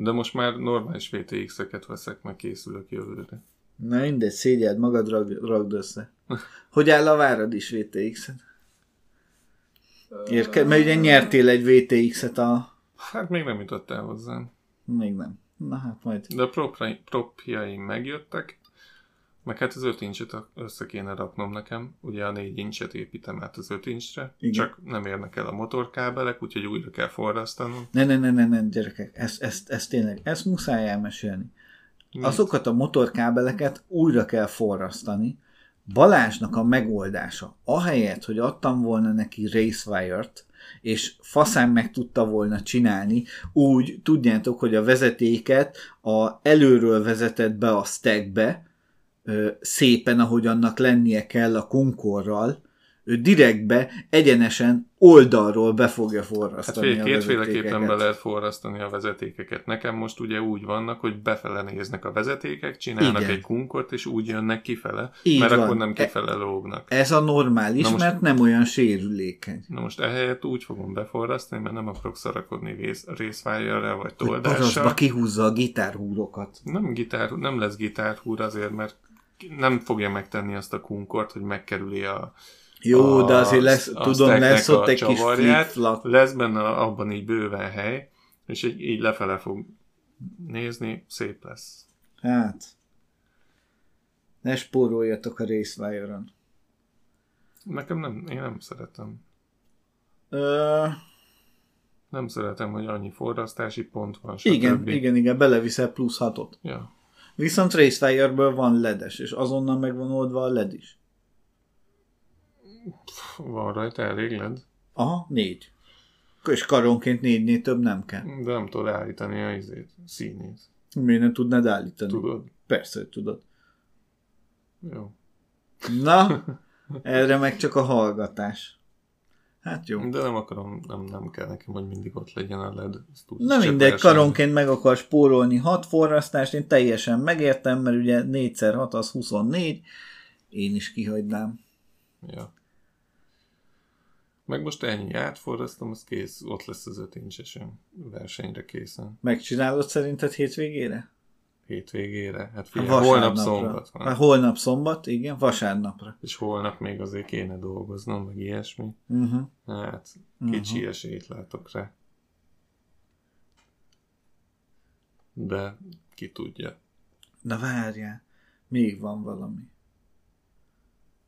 [SPEAKER 1] De most már normális VTX-eket veszek, meg készülök jövőre.
[SPEAKER 2] Na mindegy, szégyeld magad, rag, ragd össze. Hogy áll a várad is VTX-et? Érke, mert ugye nyertél egy VTX-et a...
[SPEAKER 1] Hát még nem jutott el hozzám.
[SPEAKER 2] Még nem. Na hát majd.
[SPEAKER 1] De a propjaim megjöttek, meg hát az 5 incset össze kéne raknom nekem. Ugye a 4 incset építem át az 5 incsre,
[SPEAKER 2] Igen.
[SPEAKER 1] csak nem érnek el a motorkábelek, úgyhogy újra kell forrasztanom.
[SPEAKER 2] Ne, ne, ne, ne, ne, gyerekek, ezt, ezt, ezt tényleg, ezt muszáj elmesélni.
[SPEAKER 1] Mi?
[SPEAKER 2] Azokat a motorkábeleket újra kell forrasztani. Balázsnak a megoldása, ahelyett, hogy adtam volna neki Racewire-t, és faszán meg tudta volna csinálni, úgy tudjátok, hogy a vezetéket a előről vezetett be a stackbe, szépen, ahogy annak lennie kell a konkorral, ő direktbe, egyenesen oldalról be fogja
[SPEAKER 1] Hát
[SPEAKER 2] forrasztani
[SPEAKER 1] fél,
[SPEAKER 2] a
[SPEAKER 1] kétféleképpen be lehet forrasztani a vezetékeket. Nekem most ugye úgy vannak, hogy befele néznek a vezetékek, csinálnak
[SPEAKER 2] Igen.
[SPEAKER 1] egy kunkort, és úgy jönnek kifele,
[SPEAKER 2] Így
[SPEAKER 1] mert
[SPEAKER 2] van.
[SPEAKER 1] akkor nem
[SPEAKER 2] E-
[SPEAKER 1] kifele lógnak.
[SPEAKER 2] Ez a normális,
[SPEAKER 1] Na most-
[SPEAKER 2] mert nem olyan sérülékeny.
[SPEAKER 1] Na most ehelyett úgy fogom beforrasztani, mert nem akarok szarakodni rész, részfájjal vagy
[SPEAKER 2] Hogy
[SPEAKER 1] toldással.
[SPEAKER 2] parasztba kihúzza a gitárhúrokat.
[SPEAKER 1] Nem, gitár, nem lesz gitárhúr azért, mert nem fogja megtenni azt a kunkort, hogy megkerüli a,
[SPEAKER 2] Jó,
[SPEAKER 1] a,
[SPEAKER 2] de azért lesz,
[SPEAKER 1] a
[SPEAKER 2] tudom, lesz ott egy kis flip
[SPEAKER 1] Lesz benne abban így bőven hely, és így, így lefele fog nézni, szép lesz.
[SPEAKER 2] Hát. Ne spóroljatok a Racewire-on.
[SPEAKER 1] Nekem nem, én nem szeretem.
[SPEAKER 2] Ö,
[SPEAKER 1] Nem szeretem, hogy annyi forrasztási pont van, stb.
[SPEAKER 2] igen, igen, igen, beleviszel plusz hatot.
[SPEAKER 1] Ja.
[SPEAKER 2] Viszont Racewire-ből van ledes, és azonnal meg van oldva a led is.
[SPEAKER 1] Van rajta elég led,
[SPEAKER 2] Aha, négy. És karonként négynél több nem kell.
[SPEAKER 1] de nem tudod állítani a izét, színét.
[SPEAKER 2] Miért nem tudnád állítani?
[SPEAKER 1] Tudod?
[SPEAKER 2] Persze, hogy tudod.
[SPEAKER 1] Jó.
[SPEAKER 2] Na, erre meg csak a hallgatás. Hát jó.
[SPEAKER 1] De nem akarom, nem, nem kell nekem, hogy mindig ott legyen a led.
[SPEAKER 2] Na mindegy, karonként meg akar spórolni 6 forrasztást, én teljesen megértem, mert ugye 4x6 az 24, én is kihagynám.
[SPEAKER 1] Ja. Meg most ennyi átforrasztom, az kész, ott lesz az öt incsesem versenyre készen.
[SPEAKER 2] Megcsinálod szerinted hétvégére?
[SPEAKER 1] Hétvégére. Hát figyelj, holnap szombat van.
[SPEAKER 2] Hát holnap szombat, igen, vasárnapra.
[SPEAKER 1] És holnap még azért kéne dolgoznom, meg ilyesmi.
[SPEAKER 2] Uh-huh.
[SPEAKER 1] Hát, kicsi uh-huh. esélyt látok rá. De ki tudja.
[SPEAKER 2] Na várjál, még van valami.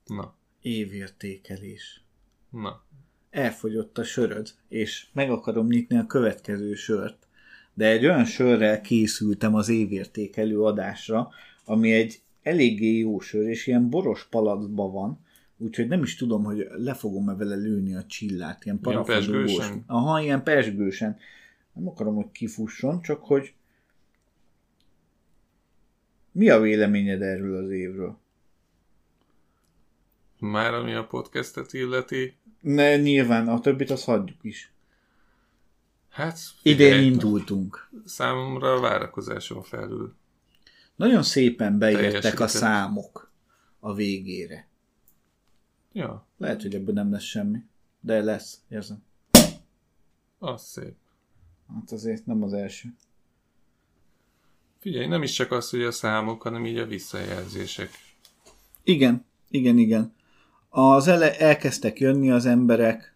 [SPEAKER 1] Na,
[SPEAKER 2] Évértékelés.
[SPEAKER 1] na.
[SPEAKER 2] Elfogyott a söröd, és meg akarom nyitni a következő sört, de egy olyan sörrel készültem az évértékelő adásra, ami egy eléggé jó sör, és ilyen boros palackban van, úgyhogy nem is tudom, hogy le fogom-e vele lőni a csillát, ilyen parafadugós.
[SPEAKER 1] pezsgősen?
[SPEAKER 2] Aha, ilyen pesgősen. Nem akarom, hogy kifusson, csak hogy mi a véleményed erről az évről?
[SPEAKER 1] Már ami a podcastet illeti,
[SPEAKER 2] Ne, nyilván a többit azt hagyjuk is.
[SPEAKER 1] Hát
[SPEAKER 2] Idén
[SPEAKER 1] figyelj,
[SPEAKER 2] indultunk.
[SPEAKER 1] Számomra a várakozáson felül.
[SPEAKER 2] Nagyon szépen beértek a számok a végére.
[SPEAKER 1] Ja,
[SPEAKER 2] Lehet, hogy ebből nem lesz semmi, de lesz, érzem.
[SPEAKER 1] az szép.
[SPEAKER 2] Hát azért nem az első.
[SPEAKER 1] Figyelj, nem is csak az, hogy a számok, hanem így a visszajelzések.
[SPEAKER 2] Igen, igen, igen. Az ele elkezdtek jönni az emberek,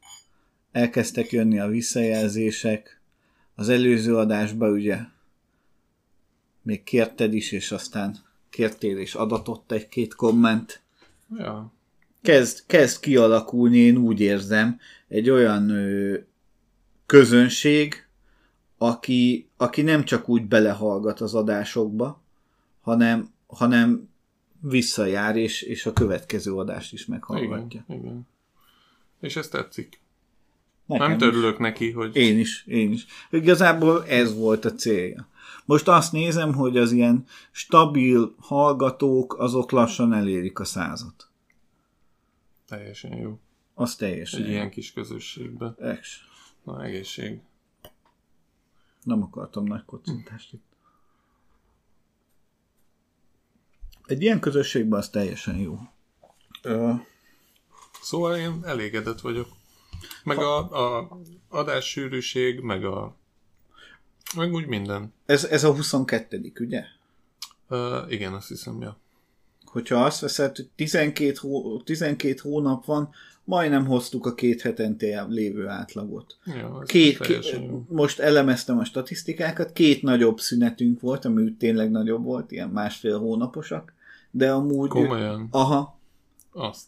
[SPEAKER 2] elkezdtek jönni a visszajelzések. Az előző adásban ugye még kérted is, és aztán kértél és adatott egy-két komment.
[SPEAKER 1] Ja.
[SPEAKER 2] Kezd, kezd kialakulni, én úgy érzem, egy olyan ö, közönség, aki, aki nem csak úgy belehallgat az adásokba, hanem, hanem visszajár, és, és a következő adást is meghallgatja.
[SPEAKER 1] Igen, igen. És ez tetszik. Nekem nem törülök neki, hogy...
[SPEAKER 2] Én is, én is. Igazából ez volt a célja. Most azt nézem, hogy az ilyen stabil hallgatók, azok lassan elérik a százat.
[SPEAKER 1] Teljesen jó.
[SPEAKER 2] Az teljesen
[SPEAKER 1] Egy jó. ilyen kis közösségben.
[SPEAKER 2] Ex.
[SPEAKER 1] Na, egészség.
[SPEAKER 2] Nem akartam nagy kocintást itt. Egy ilyen közösségben az teljesen jó. Ö...
[SPEAKER 1] Szóval én elégedett vagyok. Meg a, a adássűrűség, meg a meg úgy minden.
[SPEAKER 2] Ez, ez a 22 ugye?
[SPEAKER 1] Uh, igen, azt hiszem, ja.
[SPEAKER 2] Hogyha azt veszed, hogy 12, hó, 12 hónap van, majdnem hoztuk a két hetente lévő átlagot.
[SPEAKER 1] Ja,
[SPEAKER 2] két, két, most elemeztem a statisztikákat, két nagyobb szünetünk volt, ami úgy tényleg nagyobb volt, ilyen másfél hónaposak, de amúgy...
[SPEAKER 1] Komolyan?
[SPEAKER 2] Aha.
[SPEAKER 1] Azt.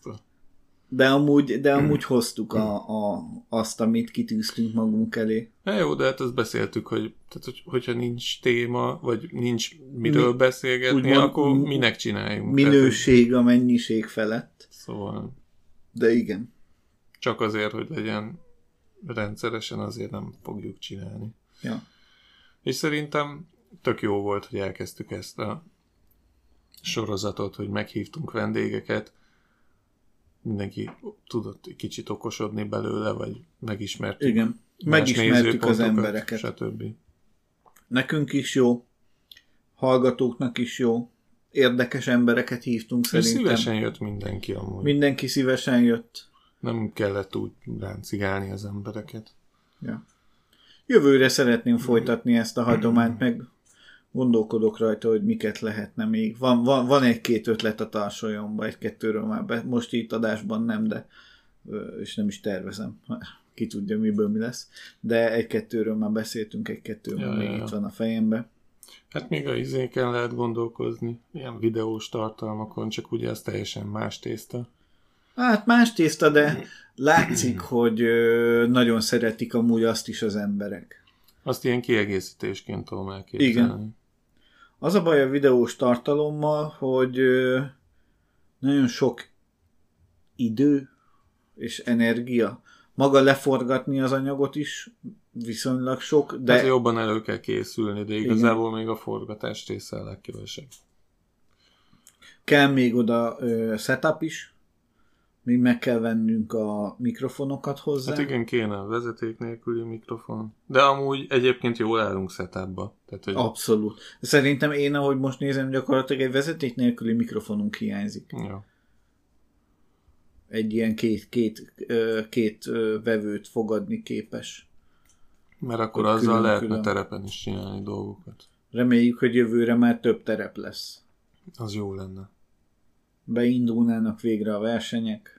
[SPEAKER 2] De amúgy, de amúgy hoztuk a, a, azt, amit kitűztünk magunk elé.
[SPEAKER 1] Ja, jó, de hát ezt beszéltük, hogy tehát, hogy, hogyha nincs téma, vagy nincs miről Mi, beszélgetni, úgymond, akkor minek csináljunk?
[SPEAKER 2] Minőség tehát, a mennyiség felett.
[SPEAKER 1] Szóval...
[SPEAKER 2] De igen.
[SPEAKER 1] Csak azért, hogy legyen rendszeresen, azért nem fogjuk csinálni.
[SPEAKER 2] Ja.
[SPEAKER 1] És szerintem tök jó volt, hogy elkezdtük ezt a sorozatot, hogy meghívtunk vendégeket, mindenki tudott kicsit okosodni belőle, vagy megismertük.
[SPEAKER 2] Igen, megismertük az embereket.
[SPEAKER 1] Stb.
[SPEAKER 2] Nekünk is jó, hallgatóknak is jó, érdekes embereket hívtunk
[SPEAKER 1] És
[SPEAKER 2] szerintem.
[SPEAKER 1] szívesen jött mindenki amúgy.
[SPEAKER 2] Mindenki szívesen jött.
[SPEAKER 1] Nem kellett úgy ráncigálni az embereket.
[SPEAKER 2] Ja. Jövőre szeretném folytatni ezt a hagyományt, meg gondolkodok rajta, hogy miket lehetne még. Van, van, van egy-két ötlet a tarsolyomban, egy-kettőről már be, most itt adásban nem, de és nem is tervezem. Ki tudja, miből mi lesz. De egy-kettőről már beszéltünk, egy-kettőről ja, még ja. itt van a fejembe.
[SPEAKER 1] Hát még a izéken lehet gondolkozni, ilyen videós tartalmakon, csak ugye ez teljesen más tészta.
[SPEAKER 2] Hát más tészta, de látszik, hogy nagyon szeretik amúgy azt is az emberek.
[SPEAKER 1] Azt ilyen kiegészítésként tudom elképzelni. Igen.
[SPEAKER 2] Az a baj a videós tartalommal, hogy nagyon sok idő és energia. Maga leforgatni az anyagot is viszonylag sok, de...
[SPEAKER 1] Hát jobban elő kell készülni, de igazából Igen. még a forgatás része a legkevesebb.
[SPEAKER 2] Kell még oda ö, setup is, még meg kell vennünk a mikrofonokat hozzá.
[SPEAKER 1] Hát igen, kéne vezeték nélküli mikrofon. De amúgy egyébként jól állunk setupba. Tehát, hogy...
[SPEAKER 2] Abszolút. Szerintem én, ahogy most nézem, gyakorlatilag egy vezeték nélküli mikrofonunk hiányzik.
[SPEAKER 1] Ja.
[SPEAKER 2] Egy ilyen két, két, két vevőt fogadni képes.
[SPEAKER 1] Mert akkor hogy azzal külön, lehetne külön. terepen is csinálni dolgokat.
[SPEAKER 2] Reméljük, hogy jövőre már több terep lesz.
[SPEAKER 1] Az jó lenne.
[SPEAKER 2] Beindulnának végre a versenyek.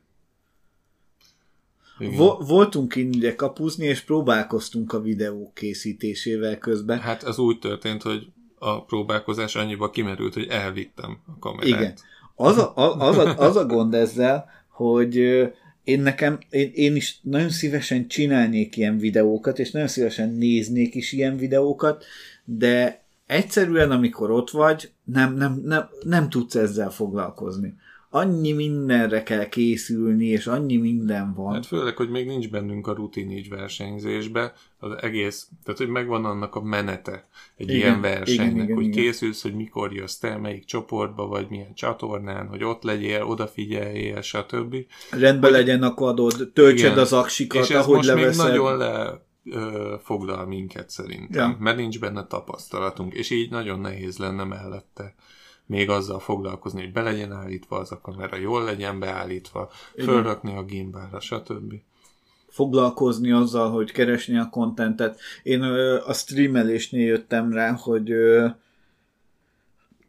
[SPEAKER 2] Vo- voltunk kint ugye kapuzni, és próbálkoztunk a videó készítésével közben.
[SPEAKER 1] Hát ez úgy történt, hogy a próbálkozás annyiba kimerült, hogy elvittem a kamerát. Igen.
[SPEAKER 2] Az a, az a, az a gond ezzel, hogy én nekem, én, én is nagyon szívesen csinálnék ilyen videókat, és nagyon szívesen néznék is ilyen videókat, de egyszerűen, amikor ott vagy, nem, nem, nem, nem tudsz ezzel foglalkozni annyi mindenre kell készülni, és annyi minden van.
[SPEAKER 1] Hát főleg, hogy még nincs bennünk a rutin így versenyzésbe, az egész, tehát hogy megvan annak a menete egy igen, ilyen versenynek, igen, igen, hogy igen. készülsz, hogy mikor jössz te, melyik csoportba, vagy milyen csatornán, hogy ott legyél, odafigyeljél, stb.
[SPEAKER 2] Rendben hogy, legyen a kadod, töltsed igen, az aksikat, és ez ahogy most leveszed.
[SPEAKER 1] még nagyon le ö, foglal minket szerintem, ja. mert nincs benne tapasztalatunk, és így nagyon nehéz lenne mellette még azzal foglalkozni, hogy be legyen állítva az a kamera, jól legyen beállítva, fölrakni a gimbára, stb.
[SPEAKER 2] foglalkozni azzal, hogy keresni a kontentet. Én a streamelésnél jöttem rá, hogy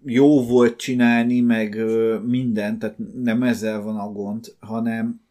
[SPEAKER 2] jó volt csinálni, meg minden, tehát nem ezzel van a gond, hanem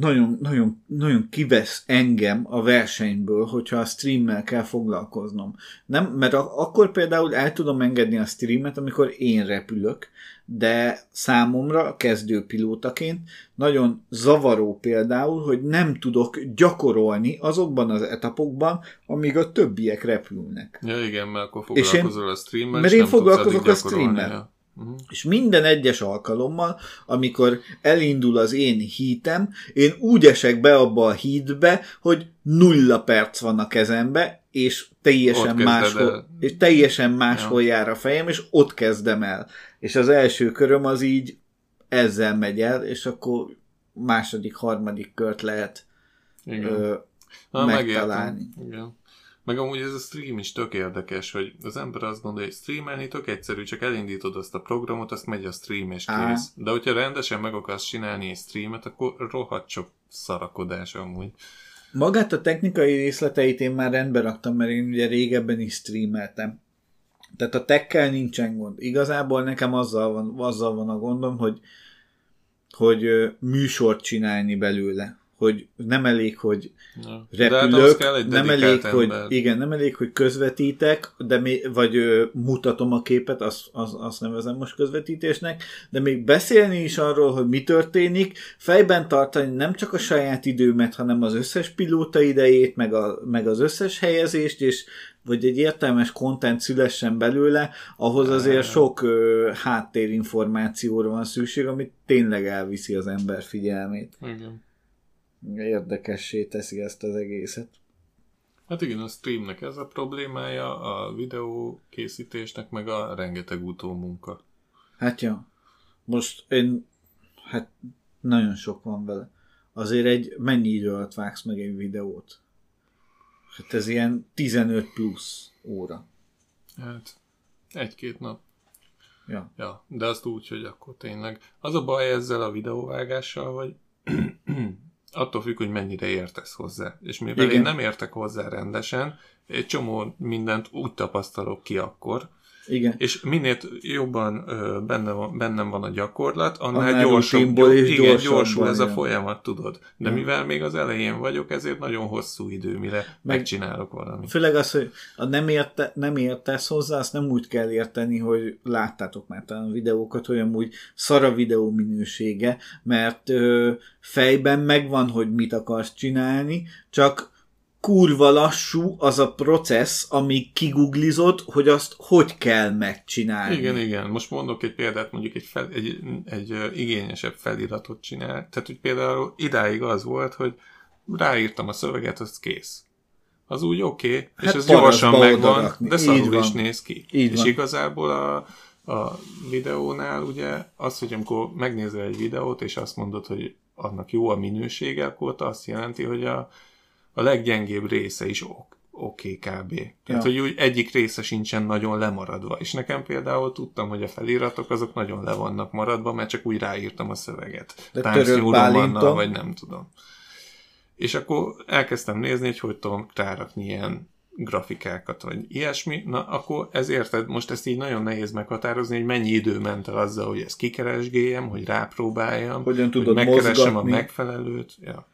[SPEAKER 2] nagyon, nagyon, nagyon kivesz engem a versenyből, hogyha a streammel kell foglalkoznom. Nem, mert akkor például el tudom engedni a streamet, amikor én repülök, de számomra kezdőpilótaként nagyon zavaró például, hogy nem tudok gyakorolni azokban az etapokban, amíg a többiek repülnek.
[SPEAKER 1] Ja igen, mert akkor foglalkozol a streammel,
[SPEAKER 2] Mert én foglalkozok a streammel. Ja. Uh-huh. És minden egyes alkalommal, amikor elindul az én hítem, én úgy esek be abba a hídbe, hogy nulla perc van a kezembe, és teljesen, máshol, és teljesen máshol ja. jár a fejem, és ott kezdem el. És az első köröm az így ezzel megy el, és akkor második, harmadik kört lehet Igen. Ö, Na, megtalálni.
[SPEAKER 1] Igen. Meg amúgy ez a stream is tök érdekes, hogy az ember azt gondolja, hogy streamelni tök egyszerű, csak elindítod azt a programot, azt megy a stream és kész. De hogyha rendesen meg akarsz csinálni egy streamet, akkor rohadt sok szarakodás amúgy.
[SPEAKER 2] Magát a technikai részleteit én már rendbe raktam, mert én ugye régebben is streameltem. Tehát a tekkel nincsen gond. Igazából nekem azzal van, azzal van a gondom, hogy, hogy műsort csinálni belőle hogy nem elég, hogy ja. repülök, hát nem elég, ember. hogy igen, nem elég, hogy közvetítek, de még, vagy ö, mutatom a képet, azt, az, azt nevezem most közvetítésnek, de még beszélni is arról, hogy mi történik, fejben tartani nem csak a saját időmet, hanem az összes pilóta idejét, meg, a, meg az összes helyezést, és vagy egy értelmes kontent szülessen belőle, ahhoz azért sok ö, háttérinformációra van szükség, amit tényleg elviszi az ember figyelmét.
[SPEAKER 1] Igen
[SPEAKER 2] érdekessé teszi ezt az egészet.
[SPEAKER 1] Hát igen, a streamnek ez a problémája, a videó készítésnek meg a rengeteg utómunka.
[SPEAKER 2] Hát ja. Most én, hát nagyon sok van vele. Azért egy, mennyi idő alatt vágsz meg egy videót? Hát ez ilyen 15 plusz óra.
[SPEAKER 1] Hát, egy-két nap.
[SPEAKER 2] Ja.
[SPEAKER 1] ja. De azt úgy, hogy akkor tényleg. Az a baj ezzel a videóvágással, hogy attól függ, hogy mennyire értesz hozzá. És mivel Igen. én nem értek hozzá rendesen, egy csomó mindent úgy tapasztalok ki akkor,
[SPEAKER 2] igen.
[SPEAKER 1] És minél jobban ö, benne van, bennem van a gyakorlat, annál, annál gyorsabb, gyors, igen, gyorsul ez a folyamat, tudod. De ja. mivel még az elején vagyok, ezért nagyon hosszú idő, mire Meg, megcsinálok valamit.
[SPEAKER 2] Főleg az, hogy a nem, érte, nem értesz hozzá, azt nem úgy kell érteni, hogy láttátok már talán a videókat, hogy amúgy szara videó minősége, mert ö, fejben megvan, hogy mit akarsz csinálni, csak kurva lassú az a processz, amíg kiguglizod, hogy azt hogy kell megcsinálni.
[SPEAKER 1] Igen, igen. Most mondok egy példát, mondjuk egy, fel, egy, egy, egy igényesebb feliratot csinál. Tehát, hogy például idáig az volt, hogy ráírtam a szöveget, az kész. Az úgy oké, okay, és hát ez gyorsan megvan, de szarul is néz ki.
[SPEAKER 2] Így
[SPEAKER 1] és
[SPEAKER 2] van.
[SPEAKER 1] igazából a, a videónál ugye az, hogy amikor megnézel egy videót, és azt mondod, hogy annak jó a minősége, akkor azt jelenti, hogy a, a leggyengébb része is oké okay, kb. Tehát, ja. hogy úgy egyik része sincsen nagyon lemaradva. És nekem például tudtam, hogy a feliratok azok nagyon le vannak maradva, mert csak úgy ráírtam a szöveget. De Times New vagy nem tudom. És akkor elkezdtem nézni, hogy hogy tudom rárakni ilyen grafikákat, vagy ilyesmi, na akkor ezért most ezt így nagyon nehéz meghatározni, hogy mennyi idő ment el azzal, hogy ezt kikeresgéljem, hogy rápróbáljam,
[SPEAKER 2] Hogyan tudod
[SPEAKER 1] hogy megkeresem mozgatni. a megfelelőt. Ja.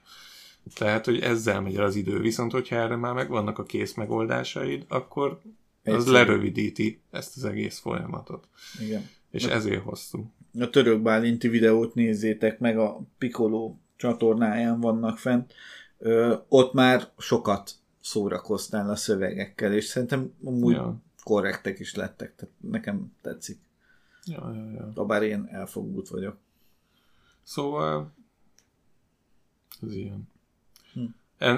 [SPEAKER 1] Tehát, hogy ezzel megy az idő. Viszont, hogyha erre már megvannak a kész megoldásaid, akkor az Egyszerű. lerövidíti ezt az egész folyamatot.
[SPEAKER 2] Igen.
[SPEAKER 1] És a, ezért hosszú.
[SPEAKER 2] A török bálinti videót nézzétek meg, a Piccolo csatornáján vannak fent. Ö, ott már sokat szórakoztál a szövegekkel, és szerintem amúgy ja. korrektek is lettek, tehát nekem tetszik.
[SPEAKER 1] Ja, ja, ja.
[SPEAKER 2] Bár én elfogult vagyok.
[SPEAKER 1] Szóval ez ilyen.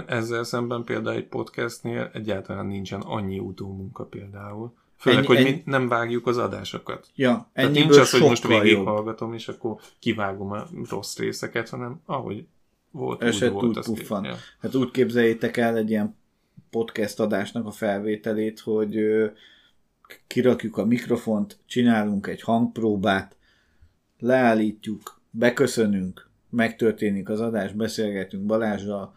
[SPEAKER 1] Ezzel szemben például egy podcastnél egyáltalán nincsen annyi utómunka például. Főleg, ennyi, hogy ennyi... mi nem vágjuk az adásokat.
[SPEAKER 2] Ja,
[SPEAKER 1] Tehát nincs az, hogy most végighallgatom, és akkor kivágom a rossz részeket, hanem ahogy volt, Eset úgy volt.
[SPEAKER 2] Úgy ja. Hát úgy képzeljétek el egy ilyen podcast adásnak a felvételét, hogy kirakjuk a mikrofont, csinálunk egy hangpróbát, leállítjuk, beköszönünk, megtörténik az adás, beszélgetünk Balázsral,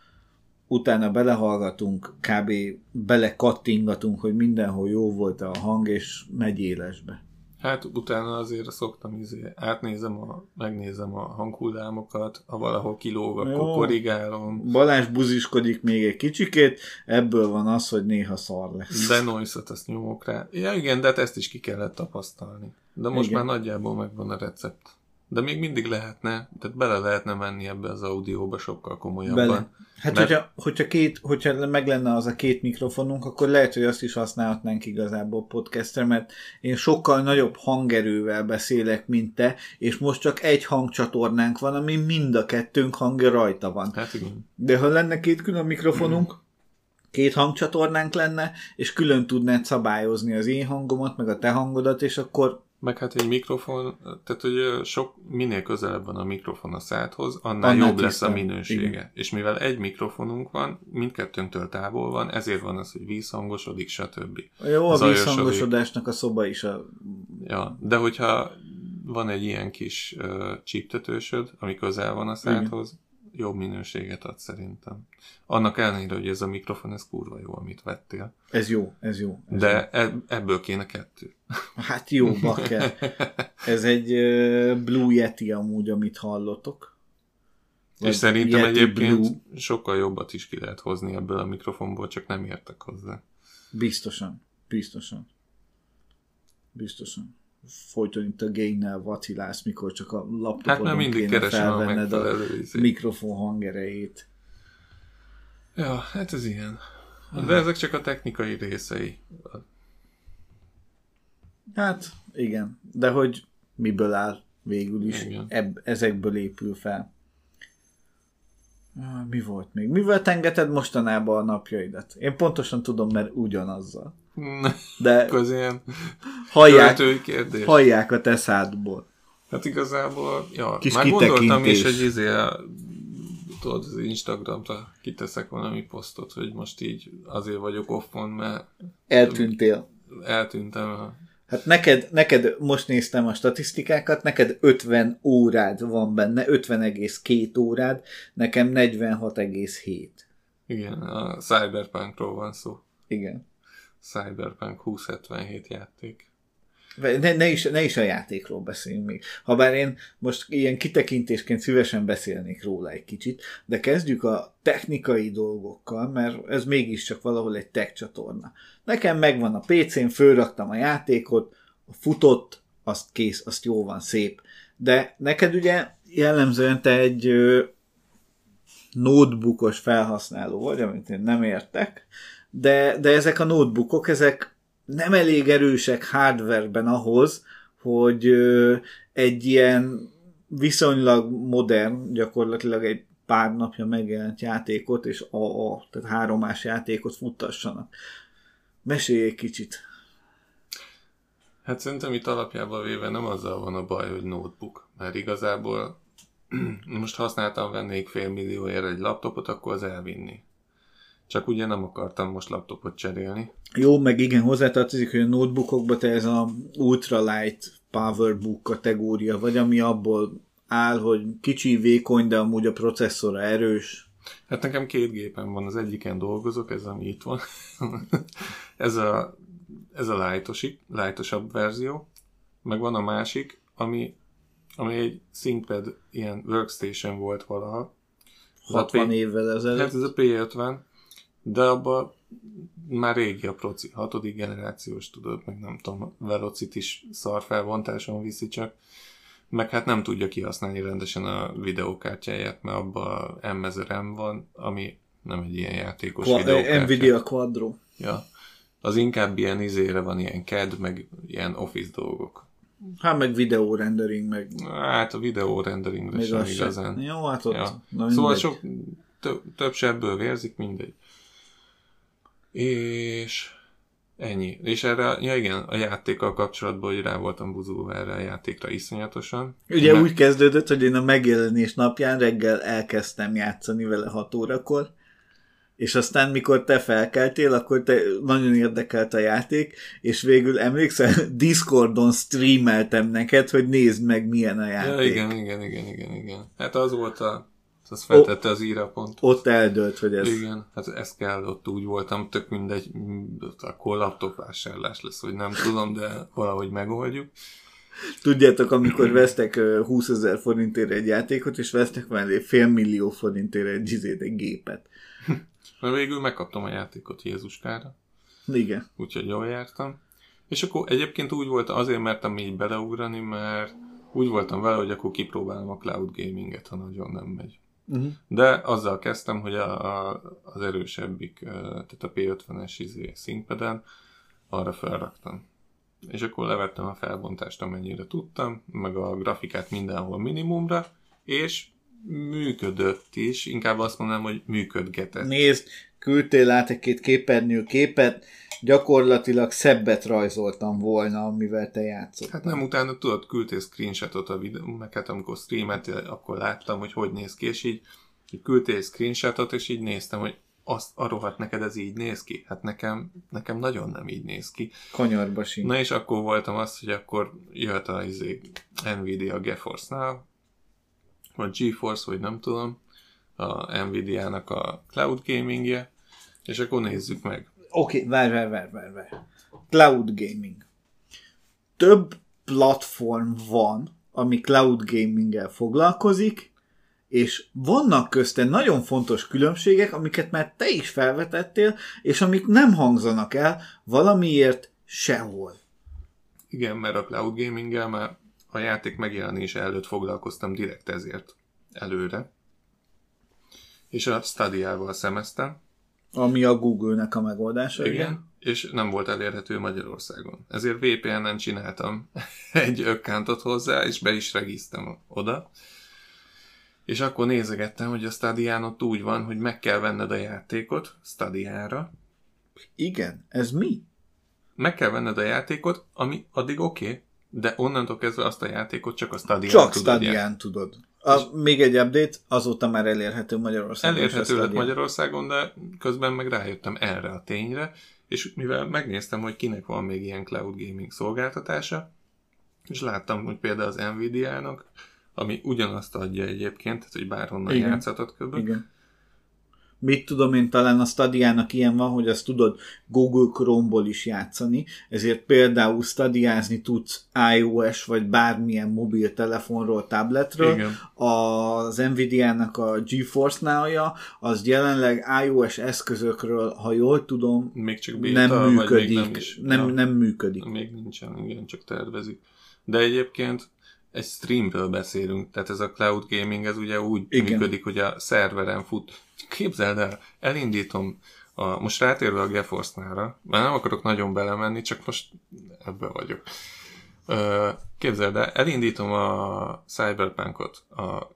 [SPEAKER 2] utána belehallgatunk, kb. belekattingatunk, hogy mindenhol jó volt a hang, és megy élesbe.
[SPEAKER 1] Hát utána azért szoktam izé, átnézem, a, megnézem a hanghullámokat, ha valahol kilóg, akkor Jó. korrigálom.
[SPEAKER 2] Balázs buziskodik még egy kicsikét, ebből van az, hogy néha szar lesz.
[SPEAKER 1] De noise azt nyomok rá. Ja igen, de hát ezt is ki kellett tapasztalni. De most igen. már nagyjából megvan a recept. De még mindig lehetne, tehát bele lehetne menni ebbe az audióba sokkal komolyabban. Bele.
[SPEAKER 2] Hát mert... hogyha, hogyha, két, hogyha meg lenne az a két mikrofonunk, akkor lehet, hogy azt is használhatnánk igazából podcastre, mert én sokkal nagyobb hangerővel beszélek, mint te, és most csak egy hangcsatornánk van, ami mind a kettőnk hangja rajta van.
[SPEAKER 1] Hát igen.
[SPEAKER 2] De ha lenne két külön mikrofonunk, két hangcsatornánk lenne, és külön tudnád szabályozni az én hangomat, meg a te hangodat, és akkor
[SPEAKER 1] meg hát egy mikrofon, tehát hogy sok, minél közelebb van a mikrofon a szádhoz, annál, annál jobb lesz a minősége. Igen. És mivel egy mikrofonunk van, mindkettőnktől távol van, ezért van az, hogy vízhangosodik, stb.
[SPEAKER 2] Jó, a vízhangosodásnak a szoba is a...
[SPEAKER 1] Ja, de hogyha van egy ilyen kis uh, csíptetősöd, ami közel van a szádhoz, Igen jobb minőséget ad szerintem. Annak ellenére, hogy ez a mikrofon, ez kurva jó, amit vettél.
[SPEAKER 2] Ez jó, ez jó. Ez
[SPEAKER 1] De jó. E- ebből kéne kettő.
[SPEAKER 2] Hát jó, bakker. Ez egy Blue Yeti amúgy, amit hallotok.
[SPEAKER 1] Vagy És szerintem Yeti egyébként Blue. sokkal jobbat is ki lehet hozni ebből a mikrofonból, csak nem értek hozzá.
[SPEAKER 2] Biztosan, biztosan. Biztosan folyton itt a gain vacilálsz, mikor csak a laptopodon hát
[SPEAKER 1] nem mindig kéne felvenned a, a
[SPEAKER 2] mikrofon hangerejét.
[SPEAKER 1] Ja, hát ez ilyen. De ezek csak a technikai részei.
[SPEAKER 2] Hát, igen. De hogy miből áll végül is, ebb, ezekből épül fel. Mi volt még? Mivel tengeted mostanában a napjaidat? Én pontosan tudom, mert ugyanazzal.
[SPEAKER 1] De Közén
[SPEAKER 2] hallják, kérdés. hallják a te szádból.
[SPEAKER 1] Hát igazából, ja, Kis már gondoltam is, hogy izé, tudod, az Instagramra kiteszek valami posztot, hogy most így azért vagyok offon, mert
[SPEAKER 2] eltűntél.
[SPEAKER 1] Eltűntem.
[SPEAKER 2] Hát neked, neked, most néztem a statisztikákat, neked 50 órád van benne, 50,2 órád, nekem 46,7.
[SPEAKER 1] Igen, a Cyberpunkról van szó.
[SPEAKER 2] Igen.
[SPEAKER 1] Cyberpunk 2077 játék.
[SPEAKER 2] Ne, ne, is, ne is a játékról beszéljünk még. Habár én most ilyen kitekintésként szívesen beszélnék róla egy kicsit, de kezdjük a technikai dolgokkal, mert ez mégiscsak valahol egy tech csatorna. Nekem megvan a PC-n, fölraktam a játékot, a futott, azt kész, azt jó van, szép. De neked ugye jellemzően te egy ö, notebookos felhasználó vagy, amit én nem értek, de, de ezek a notebookok, ezek nem elég erősek hardwareben ahhoz, hogy egy ilyen viszonylag modern, gyakorlatilag egy pár napja megjelent játékot, és a, tehát háromás játékot futtassanak. Mesélj egy kicsit.
[SPEAKER 1] Hát szerintem itt alapjában véve nem azzal van a baj, hogy notebook, mert igazából most használtam vennék fél millióért egy laptopot, akkor az elvinni. Csak ugye nem akartam most laptopot cserélni.
[SPEAKER 2] Jó, meg igen, hozzátartozik, hogy a notebookokban te ez a ultralight powerbook kategória, vagy ami abból áll, hogy kicsi, vékony, de amúgy a processzora erős.
[SPEAKER 1] Hát nekem két gépem van, az egyiken dolgozok, ez ami itt van. ez a, ez a lightosi, lightosabb verzió, meg van a másik, ami, ami egy ThinkPad ilyen workstation volt valaha.
[SPEAKER 2] 60 évvel ezelőtt.
[SPEAKER 1] Hát ez a P50, de abban már régi a proci, hatodik generációs, tudod, meg nem tudom, Velocit is szarfelvontáson viszi csak, meg hát nem tudja kihasználni rendesen a videókártyáját, mert abban M1000M van, ami nem egy ilyen játékos Qua- videókártya.
[SPEAKER 2] Nvidia Quadro.
[SPEAKER 1] Ja. Az inkább ilyen izére van, ilyen CAD, meg ilyen office dolgok.
[SPEAKER 2] Hát meg videó rendering, meg...
[SPEAKER 1] Hát a videó renderingre sem igazán.
[SPEAKER 2] Jó, hát ott... Ja.
[SPEAKER 1] Na, szóval sok, több, több sebből vérzik, mindegy. És ennyi. És erre, ja igen, a játékkal kapcsolatban, hogy rá voltam buzulva erre a játékra iszonyatosan.
[SPEAKER 2] Ugye Mert... úgy kezdődött, hogy én a megjelenés napján reggel elkezdtem játszani vele 6 órakor, és aztán mikor te felkeltél, akkor te nagyon érdekelt a játék, és végül emlékszel, Discordon streameltem neked, hogy nézd meg milyen a játék.
[SPEAKER 1] Ja, igen, igen, igen, igen, igen. Hát az volt a az feltette az írapont.
[SPEAKER 2] Ott eldőlt, hogy ez...
[SPEAKER 1] Igen, hát ez kell, ott úgy voltam, tök mindegy, akkor laptop vásárlás lesz, hogy nem tudom, de valahogy megoldjuk.
[SPEAKER 2] Tudjátok, amikor vesztek 20 ezer forintért egy játékot, és vesztek mellé fél millió forintért egy, izét, egy gépet.
[SPEAKER 1] Mert végül megkaptam a játékot Jézuskára.
[SPEAKER 2] Igen.
[SPEAKER 1] Úgyhogy jól jártam. És akkor egyébként úgy volt, azért mertem így beleugrani, mert úgy voltam vele, hogy akkor kipróbálom a cloud gaminget, ha nagyon nem megy. Uh-huh. De azzal kezdtem, hogy a, a, az erősebbik, tehát a P50-es izé színpeden arra felraktam. És akkor levettem a felbontást, amennyire tudtam, meg a grafikát mindenhol minimumra, és működött is, inkább azt mondanám, hogy működgetett.
[SPEAKER 2] Nézd, küldtél át egy-két képernyő képet, gyakorlatilag szebbet rajzoltam volna, amivel te játszott.
[SPEAKER 1] Hát nem, utána tudod, küldtél screenshotot a videó, meg hát amikor streamet, akkor láttam, hogy hogy néz ki, és így, így küldtél screenshotot, és így néztem, hogy azt a rohadt neked ez így néz ki? Hát nekem, nekem nagyon nem így néz ki.
[SPEAKER 2] Kanyarba sincs.
[SPEAKER 1] Na és akkor voltam azt, hogy akkor jöhet a izé, Nvidia GeForce-nál, vagy GeForce, vagy nem tudom, a Nvidia-nak a cloud gamingje, és akkor nézzük meg.
[SPEAKER 2] Oké, okay, várj, várj, várj, várj. Cloud gaming. Több platform van, ami cloud gaminggel foglalkozik, és vannak közte nagyon fontos különbségek, amiket már te is felvetettél, és amik nem hangzanak el valamiért sehol.
[SPEAKER 1] Igen, mert a cloud gaminggel már a játék megjelenése előtt foglalkoztam direkt ezért előre. És a Stadia-val szemeztem.
[SPEAKER 2] Ami a Google-nek a megoldása,
[SPEAKER 1] igen. igen. És nem volt elérhető Magyarországon. Ezért VPN-en csináltam egy accountot hozzá, és be is regisztem oda. És akkor nézegettem, hogy a Stadián ott úgy van, hogy meg kell venned a játékot Stadiára.
[SPEAKER 2] Igen, ez mi?
[SPEAKER 1] Meg kell venned a játékot, ami addig oké, okay, de onnantól kezdve azt a játékot csak a Stadián
[SPEAKER 2] csak tudod. Csak Stadián tudod. A, még egy update, azóta már elérhető Magyarországon.
[SPEAKER 1] Elérhető lett Magyarországon, de közben meg rájöttem erre a tényre, és mivel megnéztem, hogy kinek van még ilyen cloud gaming szolgáltatása, és láttam, hogy például az Nvidia-nak, ami ugyanazt adja egyébként, tehát hogy bárhonnan Igen. játszhatott kb. Igen
[SPEAKER 2] mit tudom én, talán a Stadiának ilyen van, hogy azt tudod Google Chrome-ból is játszani, ezért például stadiázni tudsz iOS vagy bármilyen mobiltelefonról, tabletről. Igen. Az Nvidia-nak a GeForce-nálja, az jelenleg iOS eszközökről, ha jól tudom,
[SPEAKER 1] még csak beta, nem működik. Még nem,
[SPEAKER 2] is, nem, ja, nem működik.
[SPEAKER 1] Még nincsen, igen, csak tervezik. De egyébként egy streamről beszélünk, tehát ez a cloud gaming, ez ugye úgy Igen. működik, hogy a szerveren fut. Képzeld el, elindítom, a, most rátérve a GeForce-nára, mert nem akarok nagyon belemenni, csak most ebbe vagyok. Képzeld el, elindítom a Cyberpunkot a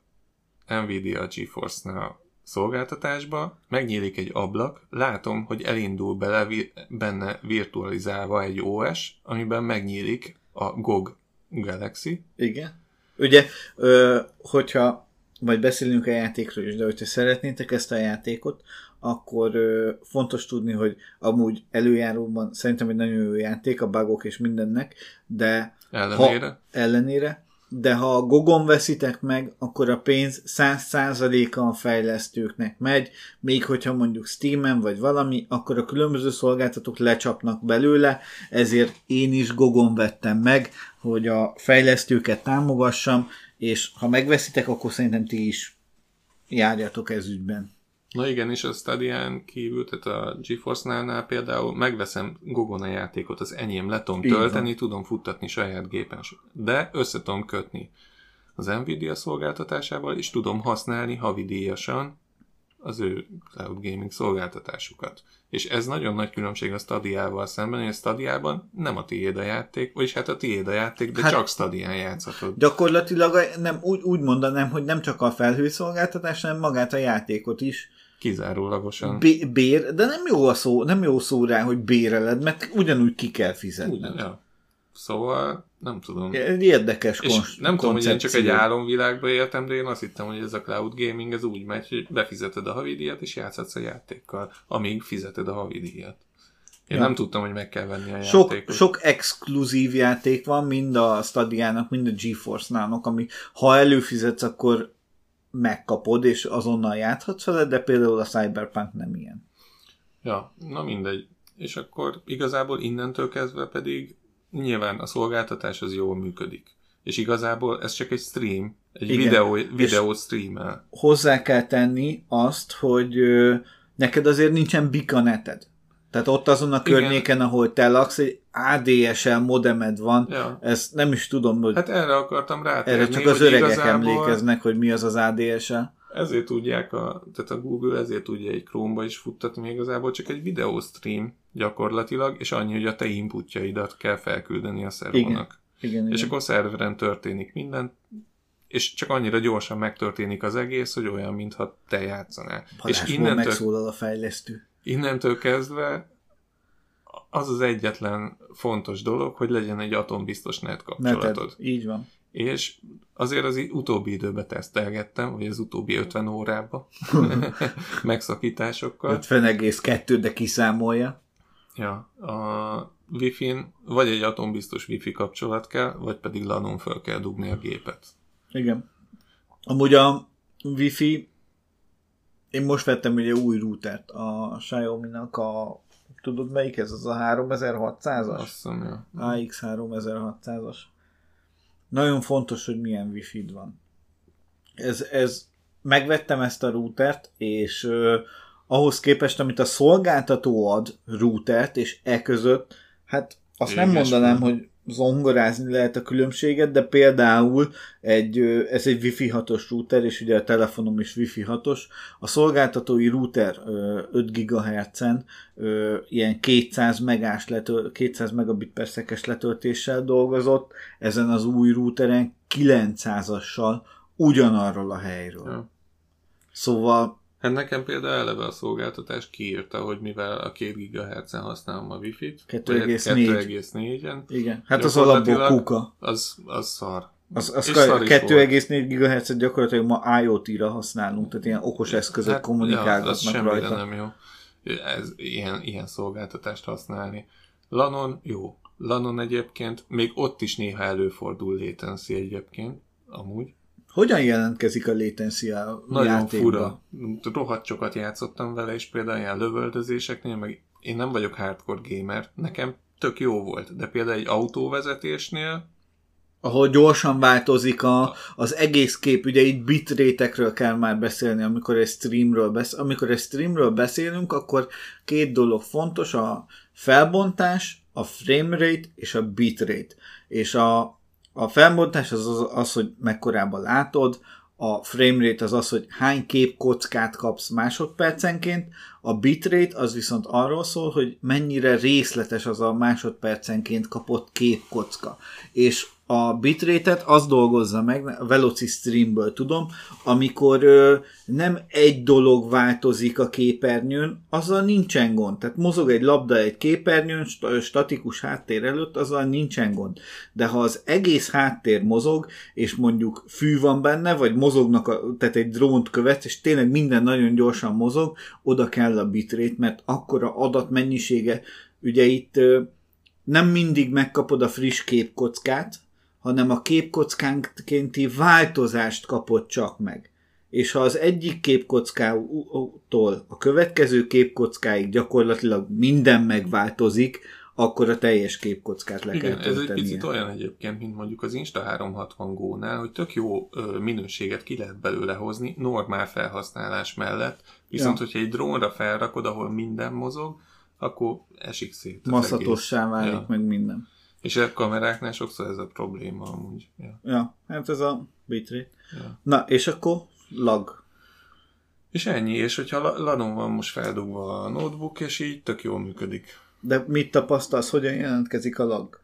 [SPEAKER 1] Nvidia GeForce-nál szolgáltatásba, megnyílik egy ablak, látom, hogy elindul bele, benne virtualizálva egy OS, amiben megnyílik a GOG Galaxy.
[SPEAKER 2] Igen. Ugye, ö, hogyha majd beszélünk a játékról is, de hogyha szeretnétek ezt a játékot, akkor ö, fontos tudni, hogy amúgy előjáróban szerintem egy nagyon jó játék, a bugok és mindennek, de
[SPEAKER 1] ellenére, ha,
[SPEAKER 2] ellenére de ha a Gogon veszitek meg, akkor a pénz 100%-a a fejlesztőknek megy, még hogyha mondjuk Steam-en vagy valami, akkor a különböző szolgáltatók lecsapnak belőle, ezért én is Gogon vettem meg, hogy a fejlesztőket támogassam, és ha megveszitek, akkor szerintem ti is járjatok ez ügyben.
[SPEAKER 1] Na igen, és a Stadián kívül, tehát a GeForce-nál például megveszem Gogon a játékot, az enyém le tudom tölteni, tudom futtatni saját gépen, de össze tudom kötni az Nvidia szolgáltatásával, és tudom használni havidíjasan az ő cloud gaming szolgáltatásukat. És ez nagyon nagy különbség a Stadiával szemben, hogy a Stadiában nem a tiéd a játék, vagyis hát a tiéd a játék, de hát csak Stadián játszhatod.
[SPEAKER 2] Gyakorlatilag nem, úgy, úgy mondanám, hogy nem csak a felhőszolgáltatás, hanem magát a játékot is
[SPEAKER 1] Kizárólagosan.
[SPEAKER 2] B- bér, de nem jó a szó, nem jó szó rá, hogy béreled, mert ugyanúgy ki kell fizetni. Ugyan,
[SPEAKER 1] ja. Szóval nem tudom.
[SPEAKER 2] Érdekes
[SPEAKER 1] És konst- nem tudom, hogy én csak egy álomvilágban éltem, de én azt hittem, hogy ez a cloud gaming ez úgy megy, hogy befizeted a havidíjat, és játszhatsz a játékkal, amíg fizeted a havidíjat. Én ja. nem tudtam, hogy meg kell venni a
[SPEAKER 2] sok,
[SPEAKER 1] játékot.
[SPEAKER 2] Sok exkluzív játék van, mind a Stadiának, mind a GeForce-nának, ami ha előfizetsz, akkor megkapod, és azonnal játszhatsz vele, de például a Cyberpunk nem ilyen.
[SPEAKER 1] Ja, na mindegy. És akkor igazából innentől kezdve pedig nyilván a szolgáltatás az jól működik. És igazából ez csak egy stream, egy Igen. videó, videó streamel.
[SPEAKER 2] Hozzá kell tenni azt, hogy ö, neked azért nincsen bikaneted. Tehát ott azon a környéken, Igen. ahol te laksz, egy ADSL modemed van, ja. ezt nem is tudom,
[SPEAKER 1] hogy... Hát erre akartam rátérni.
[SPEAKER 2] Erre csak az öregek igazából... emlékeznek, hogy mi az az ADSL.
[SPEAKER 1] Ezért tudják, a, tehát a Google ezért tudja egy Chrome-ba is futtatni még igazából csak egy videóstream gyakorlatilag, és annyi, hogy a te inputjaidat kell felküldeni a szervónak. Igen. Igen, és igen. akkor szerveren történik minden, és csak annyira gyorsan megtörténik az egész, hogy olyan, mintha te játszanál.
[SPEAKER 2] Balázs, és innentől, megszólal a fejlesztő.
[SPEAKER 1] Innentől kezdve az az egyetlen fontos dolog, hogy legyen egy atombiztos net kapcsolatod. Neted.
[SPEAKER 2] Így van.
[SPEAKER 1] És azért az utóbbi időben tesztelgettem, vagy az utóbbi 50 órában megszakításokkal.
[SPEAKER 2] 50,2, de kiszámolja.
[SPEAKER 1] Ja, a Wi-Fi-n vagy egy atombiztos Wi-Fi kapcsolat kell, vagy pedig lanon fel kell dugni a gépet.
[SPEAKER 2] Igen. Amúgy a Wi-Fi én most vettem ugye új routert a Xiaomi-nak a tudod melyik ez? Az a 3600-as?
[SPEAKER 1] Azt hiszem, ja.
[SPEAKER 2] AX 3600-as. Nagyon fontos, hogy milyen wifi van. Ez, ez, megvettem ezt a routert, és uh, ahhoz képest, amit a szolgáltató ad routert, és e között, hát azt Éges nem mondanám, van. hogy zongorázni lehet a különbséget, de például egy, ez egy Wi-Fi 6-os router, és ugye a telefonom is Wi-Fi 6-os. A szolgáltatói router 5 GHz-en ilyen 200 megás letö- 200 megabit per szekes letöltéssel dolgozott, ezen az új routeren 900-assal ugyanarról a helyről. Ja. Szóval
[SPEAKER 1] Hát nekem például eleve a szolgáltatás kiírta, hogy mivel a 2 GHz-en használom a Wi-Fi-t, 2,4-en.
[SPEAKER 2] Igen, hát az alapból kuka.
[SPEAKER 1] Az, az szar.
[SPEAKER 2] Az, az 2,4 GHz-et gyakorlatilag ma IoT-ra használunk, tehát ilyen okos eszközök hát, kommunikálgatnak ja, rajta.
[SPEAKER 1] nem jó. Ez, ilyen, ilyen szolgáltatást használni. Lanon jó. Lanon egyébként, még ott is néha előfordul latency egyébként, amúgy.
[SPEAKER 2] Hogyan jelentkezik a latency a Nagyon játékba? fura.
[SPEAKER 1] Rohadt sokat játszottam vele, és például ilyen lövöldözéseknél, meg én nem vagyok hardcore gamer, nekem tök jó volt, de például egy autóvezetésnél
[SPEAKER 2] ahol gyorsan változik a, az egész kép, ugye itt bitrétekről kell már beszélni, amikor egy streamről, besz, amikor egy streamről beszélünk, akkor két dolog fontos, a felbontás, a framerate és a bitrate. És a, a felbontás az, az az, hogy mekkorában látod, a framerate az az, hogy hány képkockát kapsz másodpercenként, a bitrate az viszont arról szól, hogy mennyire részletes az a másodpercenként kapott képkocka. És a bitrate-et az dolgozza meg, Veloci Streamből tudom, amikor ö, nem egy dolog változik a képernyőn, azzal nincsen gond. Tehát mozog egy labda egy képernyőn, statikus háttér előtt, azzal nincsen gond. De ha az egész háttér mozog, és mondjuk fű van benne, vagy mozognak, a, tehát egy drónt követ, és tényleg minden nagyon gyorsan mozog, oda kell a bitrate, mert akkora adatmennyisége, ugye itt ö, nem mindig megkapod a friss képkockát, hanem a képkockánkénti változást kapott csak meg. És ha az egyik képkockától a következő képkockáig gyakorlatilag minden megváltozik, akkor a teljes képkockát le
[SPEAKER 1] Igen, kell ez egy picit olyan egyébként, mint mondjuk az Insta 360 Go-nál, hogy tök jó minőséget ki lehet belőle hozni normál felhasználás mellett, viszont ja. hogyha egy drónra felrakod, ahol minden mozog, akkor esik szét.
[SPEAKER 2] Maszatossá válik ja. meg minden.
[SPEAKER 1] És a kameráknál sokszor ez a probléma amúgy. Ja,
[SPEAKER 2] ja hát ez a bitrate. Ja. Na, és akkor lag.
[SPEAKER 1] És ennyi, és hogyha lanon van most feldugva a notebook, és így tök jól működik.
[SPEAKER 2] De mit tapasztalsz, hogyan jelentkezik a lag?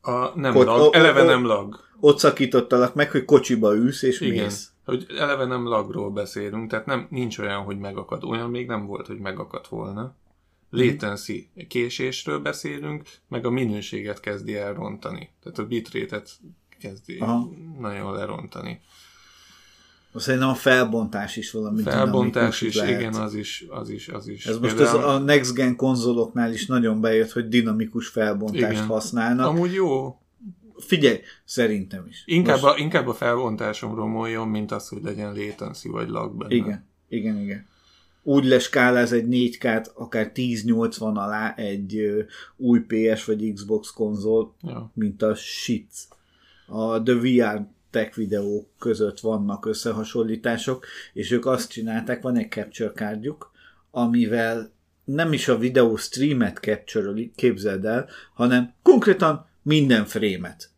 [SPEAKER 1] A, nem Ko- lag, eleve o, o, nem lag.
[SPEAKER 2] Ott szakítottalak meg, hogy kocsiba ülsz és Igen. mész.
[SPEAKER 1] Hogy eleve nem lagról beszélünk, tehát nem, nincs olyan, hogy megakad. Olyan még nem volt, hogy megakadt volna latency késésről beszélünk, meg a minőséget kezdi elrontani. Tehát a bitrate-et kezdi Aha. nagyon lerontani.
[SPEAKER 2] Szerintem a felbontás is valami
[SPEAKER 1] Felbontás is, lehet. igen, az is, az is, az is.
[SPEAKER 2] Ez Például... most az a Next Gen konzoloknál is nagyon bejött, hogy dinamikus felbontást igen. használnak.
[SPEAKER 1] Amúgy jó,
[SPEAKER 2] Figyelj, szerintem is.
[SPEAKER 1] Inkább, Most... a, inkább a felvontásom romoljon, mint az, hogy legyen latency vagy lag benne.
[SPEAKER 2] Igen, igen, igen. Úgy leskáláz egy 4K-t, akár 1080 alá egy ö, új PS vagy Xbox konzol, ja. mint a shit. A The VR tech videók között vannak összehasonlítások, és ők azt csinálták, van egy capture kártyuk, amivel nem is a videó streamet capture képzeld el, hanem konkrétan minden frémet.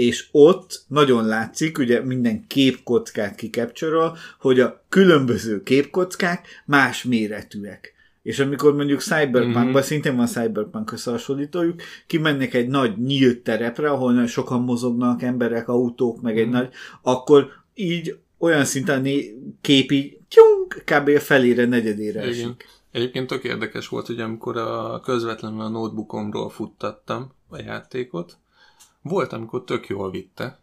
[SPEAKER 2] És ott nagyon látszik, ugye minden képkockát kikapcsolol, hogy a különböző képkockák más méretűek. És amikor mondjuk Cyberpunkban, mm-hmm. szintén van Cyberpunk összehasonlítójuk, kimennek egy nagy nyílt terepre, ahol sokan mozognak emberek, autók, meg mm-hmm. egy mhm. nagy, akkor így olyan szinten képi tyunk, kb. felére, negyedére
[SPEAKER 1] Igen. esik. Egyébként tök érdekes volt, hogy amikor a közvetlenül a notebookomról futtattam a játékot, volt, amikor tök jól vitte,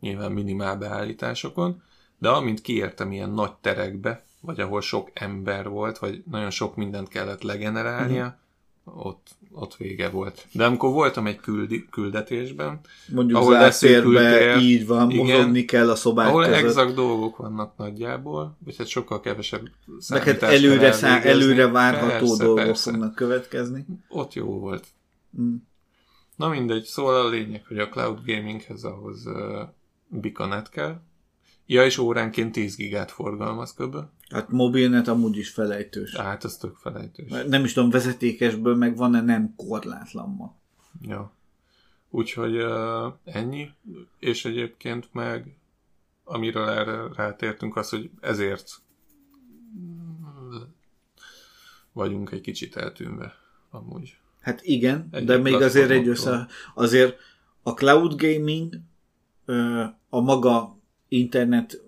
[SPEAKER 1] nyilván minimál beállításokon, de amint kiértem ilyen nagy terekbe, vagy ahol sok ember volt, vagy nagyon sok mindent kellett legenerálnia, mm ott, ott vége volt. De amikor voltam egy küldi, küldetésben,
[SPEAKER 2] Mondjuk ahol leszélkültél, így van, igen, mozogni kell a szobák
[SPEAKER 1] ahol között. exakt dolgok vannak nagyjából, és hát sokkal kevesebb
[SPEAKER 2] Neked előre, szá, előre várható persze, dolgok persze. fognak következni.
[SPEAKER 1] Ott jó volt. Mm. Na mindegy, szóval a lényeg, hogy a cloud gaminghez ahhoz uh, bikanet kell. Ja, és óránként 10 gigát forgalmaz kb.
[SPEAKER 2] Hát mobilnet amúgy is felejtős.
[SPEAKER 1] Hát, az tök felejtős.
[SPEAKER 2] Nem is tudom, vezetékesből meg van-e nem korlátlan ma.
[SPEAKER 1] Ja. Úgyhogy uh, ennyi, és egyébként meg amiről erre rátértünk, az, hogy ezért vagyunk egy kicsit eltűnve amúgy.
[SPEAKER 2] Hát igen, egy de még azért egy össze, azért a cloud gaming a maga internet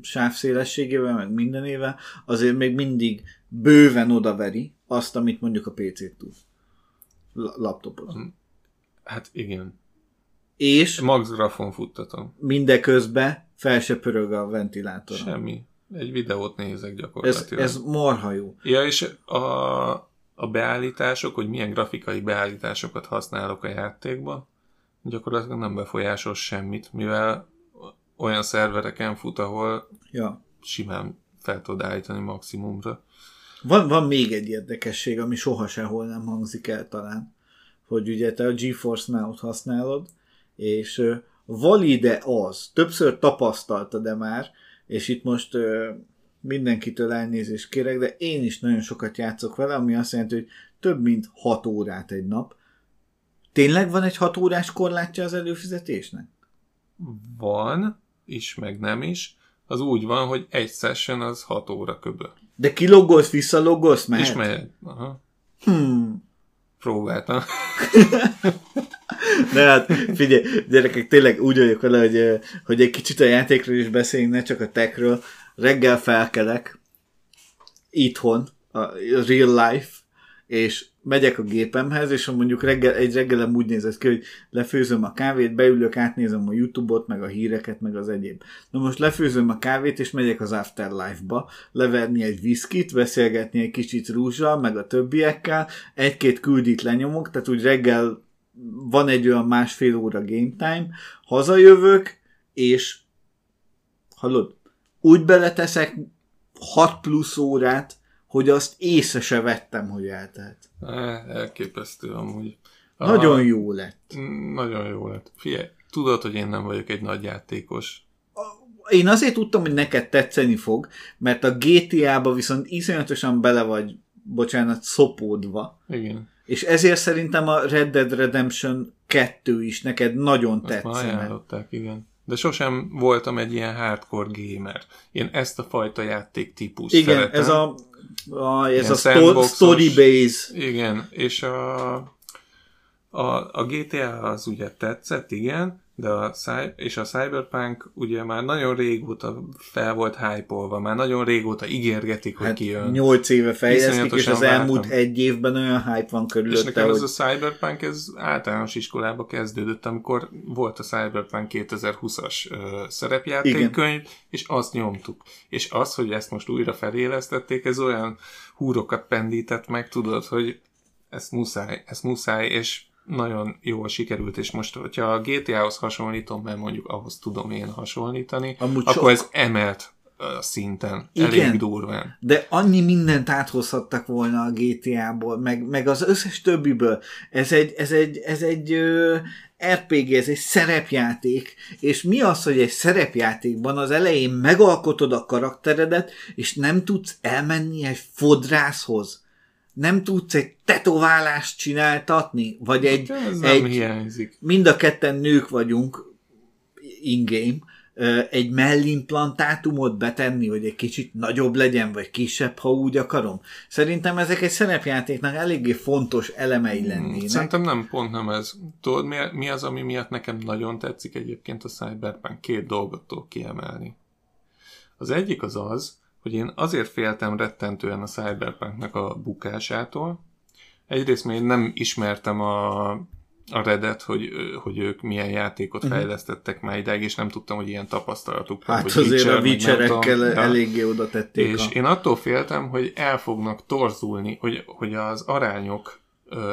[SPEAKER 2] sávszélességével, meg mindenével, azért még mindig bőven odaveri azt, amit mondjuk a PC-t tud. laptopot.
[SPEAKER 1] Hát igen.
[SPEAKER 2] És
[SPEAKER 1] Max grafon futtatom.
[SPEAKER 2] Mindeközben fel se pörög a ventilátor.
[SPEAKER 1] Semmi. Egy videót nézek gyakorlatilag.
[SPEAKER 2] Ez, ez marha jó.
[SPEAKER 1] Ja, és a, a beállítások, hogy milyen grafikai beállításokat használok a játékba, gyakorlatilag nem befolyásol semmit, mivel olyan szervereken fut, ahol
[SPEAKER 2] ja.
[SPEAKER 1] simán fel tud állítani maximumra.
[SPEAKER 2] Van, van még egy érdekesség, ami soha sehol nem hangzik el talán, hogy ugye te a GeForce Now-t használod, és valide az, többször tapasztalta de már, és itt most mindenkitől elnézést kérek, de én is nagyon sokat játszok vele, ami azt jelenti, hogy több mint 6 órát egy nap. Tényleg van egy 6 órás korlátja az előfizetésnek?
[SPEAKER 1] Van, is, meg nem is, az úgy van, hogy egy session az 6 óra köbö.
[SPEAKER 2] De kilogolsz, visszalogolsz, mehet?
[SPEAKER 1] És mehet. Aha.
[SPEAKER 2] Hmm.
[SPEAKER 1] Próbáltam.
[SPEAKER 2] De hát figyelj, gyerekek, tényleg úgy vagyok vele, hogy, hogy egy kicsit a játékról is beszéljünk, ne csak a techről. Reggel felkelek, itthon, a real life, és megyek a gépemhez, és mondjuk reggel, egy reggelem úgy nézett ki, hogy lefőzöm a kávét, beülök, átnézem a Youtube-ot, meg a híreket, meg az egyéb. Na most lefőzöm a kávét, és megyek az Afterlife-ba, leverni egy viszkit, beszélgetni egy kicsit rúzsal, meg a többiekkel, egy-két küldit lenyomok, tehát úgy reggel van egy olyan másfél óra game time, hazajövök, és hallod, úgy beleteszek 6 plusz órát, hogy azt észre se vettem, hogy eltelt.
[SPEAKER 1] Elképesztő amúgy.
[SPEAKER 2] Nagyon a, jó lett.
[SPEAKER 1] Nagyon jó lett. Figyelj, tudod, hogy én nem vagyok egy nagy játékos.
[SPEAKER 2] Én azért tudtam, hogy neked tetszeni fog, mert a GTA-ba viszont iszonyatosan bele vagy, bocsánat, szopódva.
[SPEAKER 1] Igen.
[SPEAKER 2] És ezért szerintem a Red Dead Redemption 2 is neked nagyon Azt tetszene.
[SPEAKER 1] igen. De sosem voltam egy ilyen hardcore gamer. Én ezt a fajta játék típust Igen, szeretem.
[SPEAKER 2] ez a a, ez a sto- story base.
[SPEAKER 1] Igen, és a, a, a GTA az ugye tetszett, igen, de a, és a Cyberpunk ugye már nagyon régóta fel volt hype már nagyon régóta ígérgetik, hogy hát kijön.
[SPEAKER 2] 8 éve fejlesztik, és az vártam. elmúlt egy évben olyan hype van körülötte. És
[SPEAKER 1] nekem hogy... ez a Cyberpunk, ez általános iskolába kezdődött, amikor volt a Cyberpunk 2020-as uh, szerepjátékkönyv, és azt nyomtuk. És az, hogy ezt most újra felélesztették, ez olyan húrokat pendített meg, tudod, hogy ezt muszáj, ezt muszáj, és nagyon jól sikerült, és most, hogyha a GTA-hoz hasonlítom, mert mondjuk ahhoz tudom én hasonlítani, Amúgy akkor sok... ez emelt szinten, Igen, elég durván.
[SPEAKER 2] De annyi mindent áthozhattak volna a GTA-ból, meg, meg az összes többiből. Ez egy, ez egy, ez egy ö, RPG, ez egy szerepjáték, és mi az, hogy egy szerepjátékban az elején megalkotod a karakteredet, és nem tudsz elmenni egy fodrászhoz? Nem tudsz egy tetoválást csináltatni? Vagy egy...
[SPEAKER 1] Ez egy nem hiányzik.
[SPEAKER 2] Mind a ketten nők vagyunk in-game, egy mellimplantátumot betenni, hogy egy kicsit nagyobb legyen, vagy kisebb, ha úgy akarom. Szerintem ezek egy szerepjátéknak eléggé fontos elemei hmm, lennének.
[SPEAKER 1] Szerintem nem, pont nem ez. Tudod, mi, mi az, ami miatt nekem nagyon tetszik egyébként a Cyberpunk? Két dolgot tudok kiemelni. Az egyik az az, hogy én azért féltem rettentően a Cyberpunknak a bukásától. Egyrészt még nem ismertem a a Redet, hogy, hogy ők milyen játékot uh-huh. fejlesztettek már ideig, és nem tudtam, hogy ilyen tapasztalatuk
[SPEAKER 2] van. Hát hogy azért Witcher, a Witcherekkel eléggé oda tették.
[SPEAKER 1] És a... én attól féltem, hogy el fognak torzulni, hogy, hogy az arányok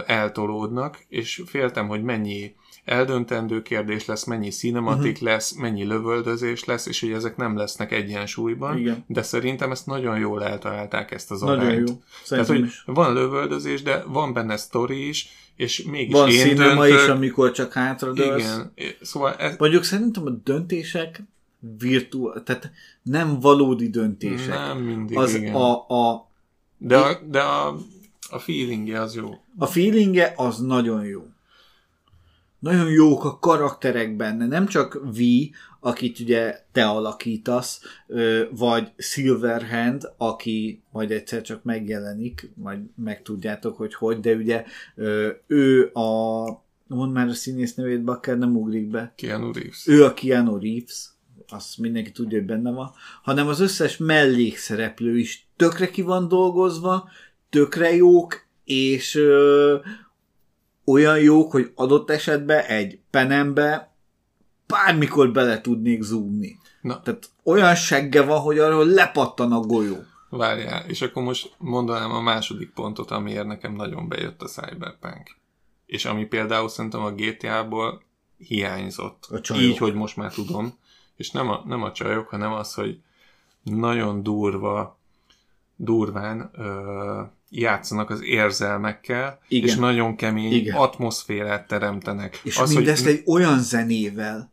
[SPEAKER 1] eltolódnak, és féltem, hogy mennyi eldöntendő kérdés lesz, mennyi cinematik uh-huh. lesz, mennyi lövöldözés lesz, és hogy ezek nem lesznek egyensúlyban, Igen. de szerintem ezt nagyon jól eltalálták ezt az nagyon arányt. Jó. Tehát, hogy van lövöldözés, de van benne sztori is, és mégis
[SPEAKER 2] Van én döntök. is, amikor csak hátradőlsz. Igen. Szóval ez... Mondjuk szerintem a döntések virtuál, tehát nem valódi döntések.
[SPEAKER 1] Nem mindig,
[SPEAKER 2] az
[SPEAKER 1] igen.
[SPEAKER 2] A, a,
[SPEAKER 1] de a, de a, a feelingje az jó.
[SPEAKER 2] A feelingje az nagyon jó. Nagyon jók a karakterek benne, nem csak V, akit ugye te alakítasz, vagy Silverhand, aki majd egyszer csak megjelenik, majd megtudjátok, hogy hogy, de ugye ő a mond már a színész nevét, Bakker nem ugrik be.
[SPEAKER 1] Keanu Reeves.
[SPEAKER 2] Ő a Keanu Reeves, azt mindenki tudja, hogy benne van, hanem az összes mellékszereplő is tökre ki van dolgozva, tökre jók, és olyan jók, hogy adott esetben egy penembe bármikor bele tudnék zoomni. Na. Tehát olyan segge van, hogy arról lepattan a golyó.
[SPEAKER 1] Várjál, és akkor most mondanám a második pontot, amiért nekem nagyon bejött a Cyberpunk. És ami például szerintem a GTA-ból hiányzott. A csajok. Így, hogy most már tudom. És nem a, nem a csajok, hanem az, hogy nagyon durva, durván ö, játszanak az érzelmekkel, Igen. és nagyon kemény Igen. atmoszférát teremtenek.
[SPEAKER 2] És az, mindezt hogy... egy olyan zenével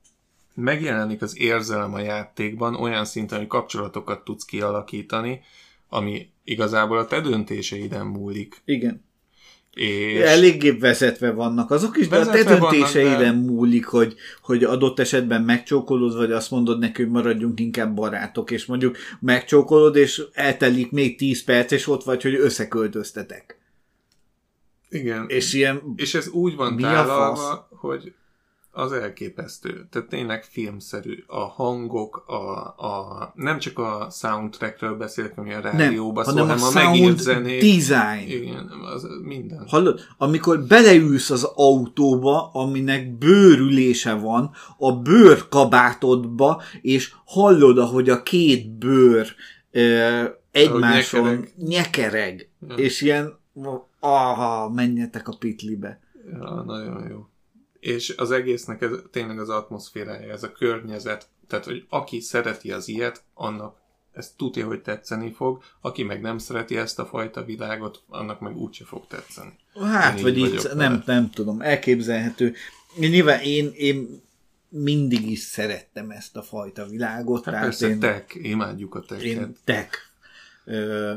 [SPEAKER 1] megjelenik az érzelem a játékban olyan szinten, hogy kapcsolatokat tudsz kialakítani, ami igazából a te döntéseiden múlik.
[SPEAKER 2] Igen. És Eléggé vezetve vannak azok is, de a te döntéseiden de... múlik, hogy, hogy adott esetben megcsókolod, vagy azt mondod neki, hogy maradjunk inkább barátok, és mondjuk megcsókolod, és eltelik még 10 perc, és ott vagy, hogy összeköltöztetek.
[SPEAKER 1] Igen.
[SPEAKER 2] És ilyen...
[SPEAKER 1] És ez úgy van tálalva, hogy az elképesztő. Tehát tényleg filmszerű. A hangok, a, a nem csak a soundtrackről beszélek, ami a rádióban szól, hanem a, a megírt zenék.
[SPEAKER 2] design.
[SPEAKER 1] Igen, az minden.
[SPEAKER 2] Hallod? Amikor beleülsz az autóba, aminek bőrülése van, a bőrkabátodba, és hallod, ahogy a két bőr ö, egymáson nyekereg, nyekereg ja. és ilyen aha, menjetek a pitlibe.
[SPEAKER 1] Ja, nagyon jó és az egésznek ez tényleg az atmoszférája, ez a környezet, tehát hogy aki szereti az ilyet, annak ez tudja, hogy tetszeni fog, aki meg nem szereti ezt a fajta világot, annak meg úgyse fog tetszeni.
[SPEAKER 2] Hát, vagy így, nem, nem tudom, elképzelhető. Nyilván én, én mindig is szerettem ezt a fajta világot.
[SPEAKER 1] Hát persze, én, tech, imádjuk a tech
[SPEAKER 2] Én tech. Ö,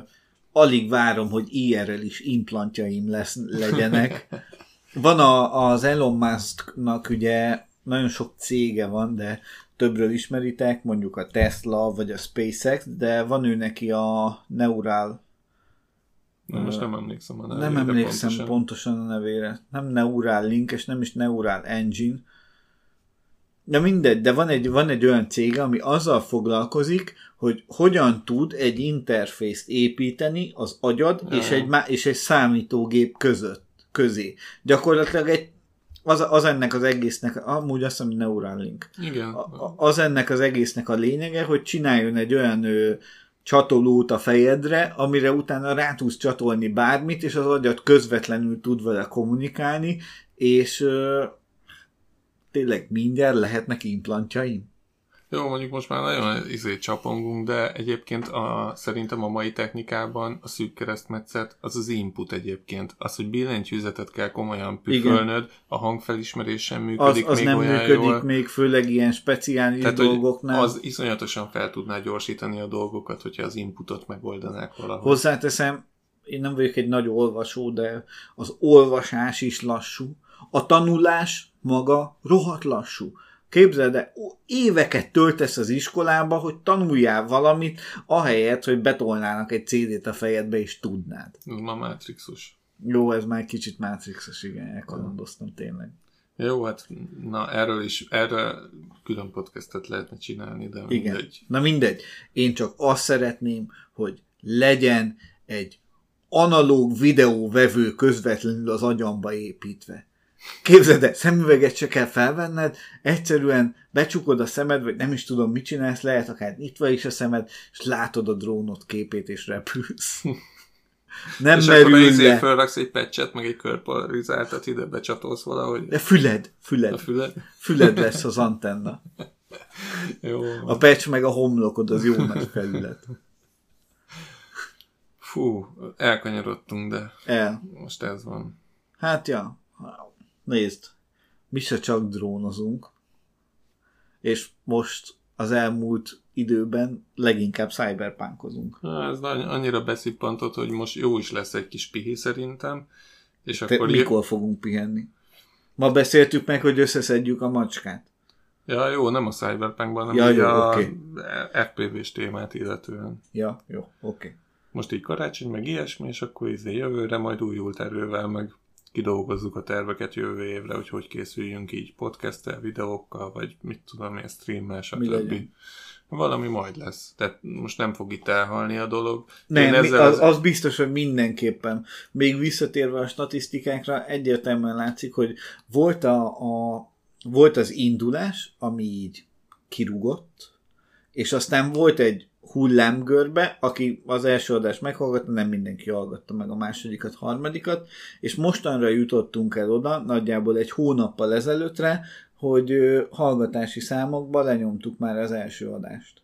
[SPEAKER 2] alig várom, hogy IRL is implantjaim lesz, legyenek. Van a, az Elon Musknak ugye nagyon sok cége van, de többről ismeritek, mondjuk a Tesla vagy a SpaceX, de van ő neki a Neural
[SPEAKER 1] Na, most nem emlékszem a
[SPEAKER 2] nevére. Nem emlékszem pontosan. pontosan a nevére. Nem Neural Link, és nem is Neural Engine. De mindegy, de van egy, van egy olyan cég, ami azzal foglalkozik, hogy hogyan tud egy interfészt építeni az agyad és egy, és egy számítógép között közé. Gyakorlatilag egy az, az ennek az egésznek, amúgy azt hiszem Neuralink.
[SPEAKER 1] Igen.
[SPEAKER 2] Az ennek az egésznek a lényege, hogy csináljon egy olyan ö, csatolót a fejedre, amire utána rá tudsz csatolni bármit, és az agyat közvetlenül tud vele kommunikálni, és ö, tényleg mindjárt lehetnek implantjaim.
[SPEAKER 1] Jó, mondjuk most már nagyon izé csapongunk, de egyébként a, szerintem a mai technikában a szűk keresztmetszet az az input egyébként. Az, hogy billentyűzetet kell komolyan püfölnöd, a hangfelismerés sem működik
[SPEAKER 2] az, az
[SPEAKER 1] még
[SPEAKER 2] nem
[SPEAKER 1] olyan
[SPEAKER 2] működik
[SPEAKER 1] jól.
[SPEAKER 2] még, főleg ilyen speciális
[SPEAKER 1] Tehát,
[SPEAKER 2] dolgoknál.
[SPEAKER 1] az iszonyatosan fel tudná gyorsítani a dolgokat, hogyha az inputot megoldanák valahogy.
[SPEAKER 2] Hozzáteszem, én nem vagyok egy nagy olvasó, de az olvasás is lassú. A tanulás maga rohadt lassú. Képzeld el, éveket töltesz az iskolába, hogy tanuljál valamit, ahelyett, hogy betolnának egy CD-t a fejedbe, és tudnád.
[SPEAKER 1] Ez ma Matrixus.
[SPEAKER 2] Jó, ez már egy kicsit Matrixos, igen, elkalandoztam tényleg.
[SPEAKER 1] Jó, hát na erről is, erre külön podcastet lehetne csinálni, de
[SPEAKER 2] Igen.
[SPEAKER 1] mindegy.
[SPEAKER 2] Na mindegy. Én csak azt szeretném, hogy legyen egy analóg videóvevő közvetlenül az agyamba építve. Képzeld el, szemüveget se kell felvenned, egyszerűen becsukod a szemed, vagy nem is tudom, mit csinálsz, lehet akár nyitva is a szemed, és látod a drónot képét, és repülsz. Nem
[SPEAKER 1] és akkor
[SPEAKER 2] merül
[SPEAKER 1] izé
[SPEAKER 2] le.
[SPEAKER 1] fölraksz egy patchet, meg egy körpolarizáltat ide becsatolsz valahogy
[SPEAKER 2] De füled,
[SPEAKER 1] a
[SPEAKER 2] füled,
[SPEAKER 1] füled.
[SPEAKER 2] füled lesz az antenna.
[SPEAKER 1] Jó.
[SPEAKER 2] A patch meg a homlokod, az jó nagy felület.
[SPEAKER 1] Fú, elkanyarodtunk, de
[SPEAKER 2] El.
[SPEAKER 1] most ez van.
[SPEAKER 2] Hát ja, nézd, mi se csak drónozunk, és most az elmúlt időben leginkább cyberpunkozunk.
[SPEAKER 1] Ez annyira beszippantott, hogy most jó is lesz egy kis pihi szerintem. És
[SPEAKER 2] Te
[SPEAKER 1] akkor
[SPEAKER 2] mikor fogunk pihenni? Ma beszéltük meg, hogy összeszedjük a macskát.
[SPEAKER 1] Ja, jó, nem a Cyberpunkban, hanem
[SPEAKER 2] Ja, jó,
[SPEAKER 1] a
[SPEAKER 2] oké.
[SPEAKER 1] FPV-s témát illetően.
[SPEAKER 2] Ja, jó, oké. Okay.
[SPEAKER 1] Most így karácsony, meg ilyesmi, és akkor izé jövőre majd újult erővel, meg kidolgozzuk a terveket jövő évre, hogy hogy készüljünk így podcasttel, videókkal, vagy mit tudom én, streammel, stb. Valami majd lesz. Tehát most nem fog itt elhalni a dolog.
[SPEAKER 2] Nem,
[SPEAKER 1] ezzel
[SPEAKER 2] az, az biztos, hogy mindenképpen. Még visszatérve a statisztikákra, egyértelműen látszik, hogy volt, a, a, volt az indulás, ami így kirugott, és aztán volt egy hullámgörbe, aki az első adást meghallgatta, nem mindenki hallgatta meg a másodikat, harmadikat, és mostanra jutottunk el oda, nagyjából egy hónappal ezelőttre, hogy hallgatási számokba lenyomtuk már az első adást.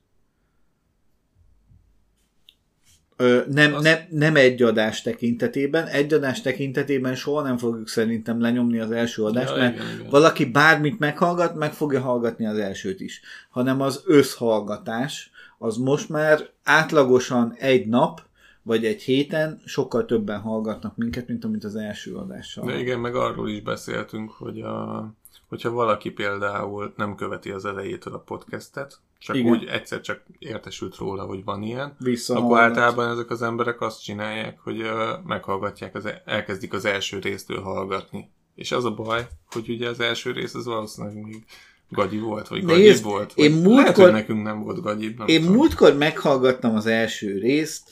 [SPEAKER 2] Ö, nem,
[SPEAKER 1] Az-
[SPEAKER 2] nem, nem egy adás tekintetében. Egy adás tekintetében soha nem fogjuk szerintem lenyomni az első adást,
[SPEAKER 1] Ja,
[SPEAKER 2] mert
[SPEAKER 1] igen, igen.
[SPEAKER 2] valaki bármit meghallgat, meg fogja hallgatni az elsőt is. Hanem az összhallgatás, az most már átlagosan egy nap, vagy egy héten sokkal többen hallgatnak minket, mint amit az első adással.
[SPEAKER 1] De igen, meg arról is beszéltünk, hogy a, hogyha valaki például nem követi az elejétől a podcastet, csak
[SPEAKER 2] Igen.
[SPEAKER 1] úgy egyszer csak értesült róla, hogy van ilyen, akkor általában ezek az emberek azt csinálják, hogy ö, meghallgatják, az, e- elkezdik az első résztől hallgatni. És az a baj, hogy ugye az első rész az valószínűleg még gagyi volt, vagy gagyibb
[SPEAKER 2] Nézd,
[SPEAKER 1] volt.
[SPEAKER 2] én
[SPEAKER 1] vagy
[SPEAKER 2] múltkor-
[SPEAKER 1] Lehet, hogy nekünk nem volt gagyibb, nem
[SPEAKER 2] Én
[SPEAKER 1] tudom.
[SPEAKER 2] múltkor meghallgattam az első részt,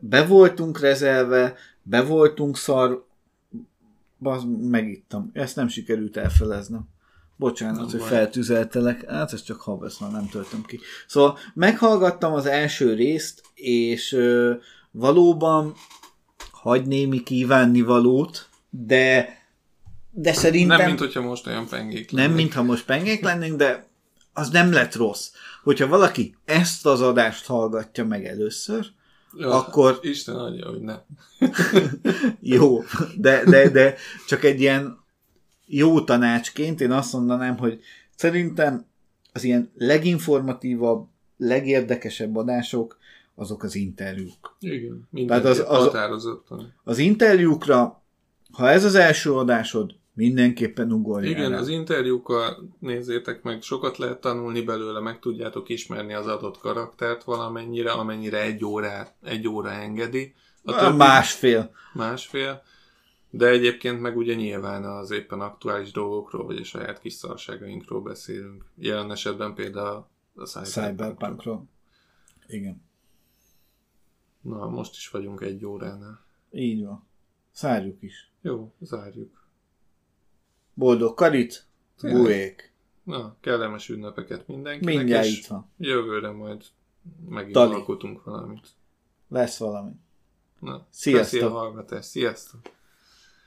[SPEAKER 2] be voltunk rezelve, be voltunk szar, Baz, megittam. Ezt nem sikerült elfeleznem. Bocsánat,
[SPEAKER 1] Nem
[SPEAKER 2] hogy
[SPEAKER 1] baj.
[SPEAKER 2] feltüzeltelek. Hát ez csak havesz, már nem töltöm ki. Szóval meghallgattam az első részt, és ö, valóban hagy némi kívánni valót, de de szerintem...
[SPEAKER 1] Nem, mint hogyha most olyan pengék
[SPEAKER 2] Nem,
[SPEAKER 1] lennék.
[SPEAKER 2] mintha most pengék lennénk, de az nem lett rossz. Hogyha valaki ezt az adást hallgatja meg először,
[SPEAKER 1] Ja,
[SPEAKER 2] akkor-
[SPEAKER 1] Isten adja, hogy ne.
[SPEAKER 2] jó, de, de, de csak egy ilyen jó tanácsként én azt mondanám, hogy szerintem az ilyen leginformatívabb, legérdekesebb adások azok az interjúk.
[SPEAKER 1] Igen,
[SPEAKER 2] Tehát az- az-
[SPEAKER 1] határozottan.
[SPEAKER 2] Az interjúkra, ha ez az első adásod, mindenképpen ugorjál
[SPEAKER 1] Igen,
[SPEAKER 2] rá.
[SPEAKER 1] az interjúkkal nézzétek meg, sokat lehet tanulni belőle, meg tudjátok ismerni az adott karaktert valamennyire, amennyire egy, órá, egy óra engedi. A
[SPEAKER 2] A
[SPEAKER 1] többi
[SPEAKER 2] másfél.
[SPEAKER 1] másfél. De egyébként meg ugye nyilván az éppen aktuális dolgokról, vagy a saját kis szarságainkról beszélünk. Jelen esetben például a Cyberpunk.
[SPEAKER 2] Cyberpunkról. Igen.
[SPEAKER 1] Na, most is vagyunk egy óránál.
[SPEAKER 2] Így van. Szárjuk is.
[SPEAKER 1] Jó, zárjuk.
[SPEAKER 2] Boldog karit, buék.
[SPEAKER 1] Na, kellemes ünnepeket mindenkinek.
[SPEAKER 2] Mindjárt itt van.
[SPEAKER 1] Jövőre majd megint Tali. alkotunk valamit.
[SPEAKER 2] Lesz valami.
[SPEAKER 1] Na, Sziasztok. a hallgatás. Sziasztok.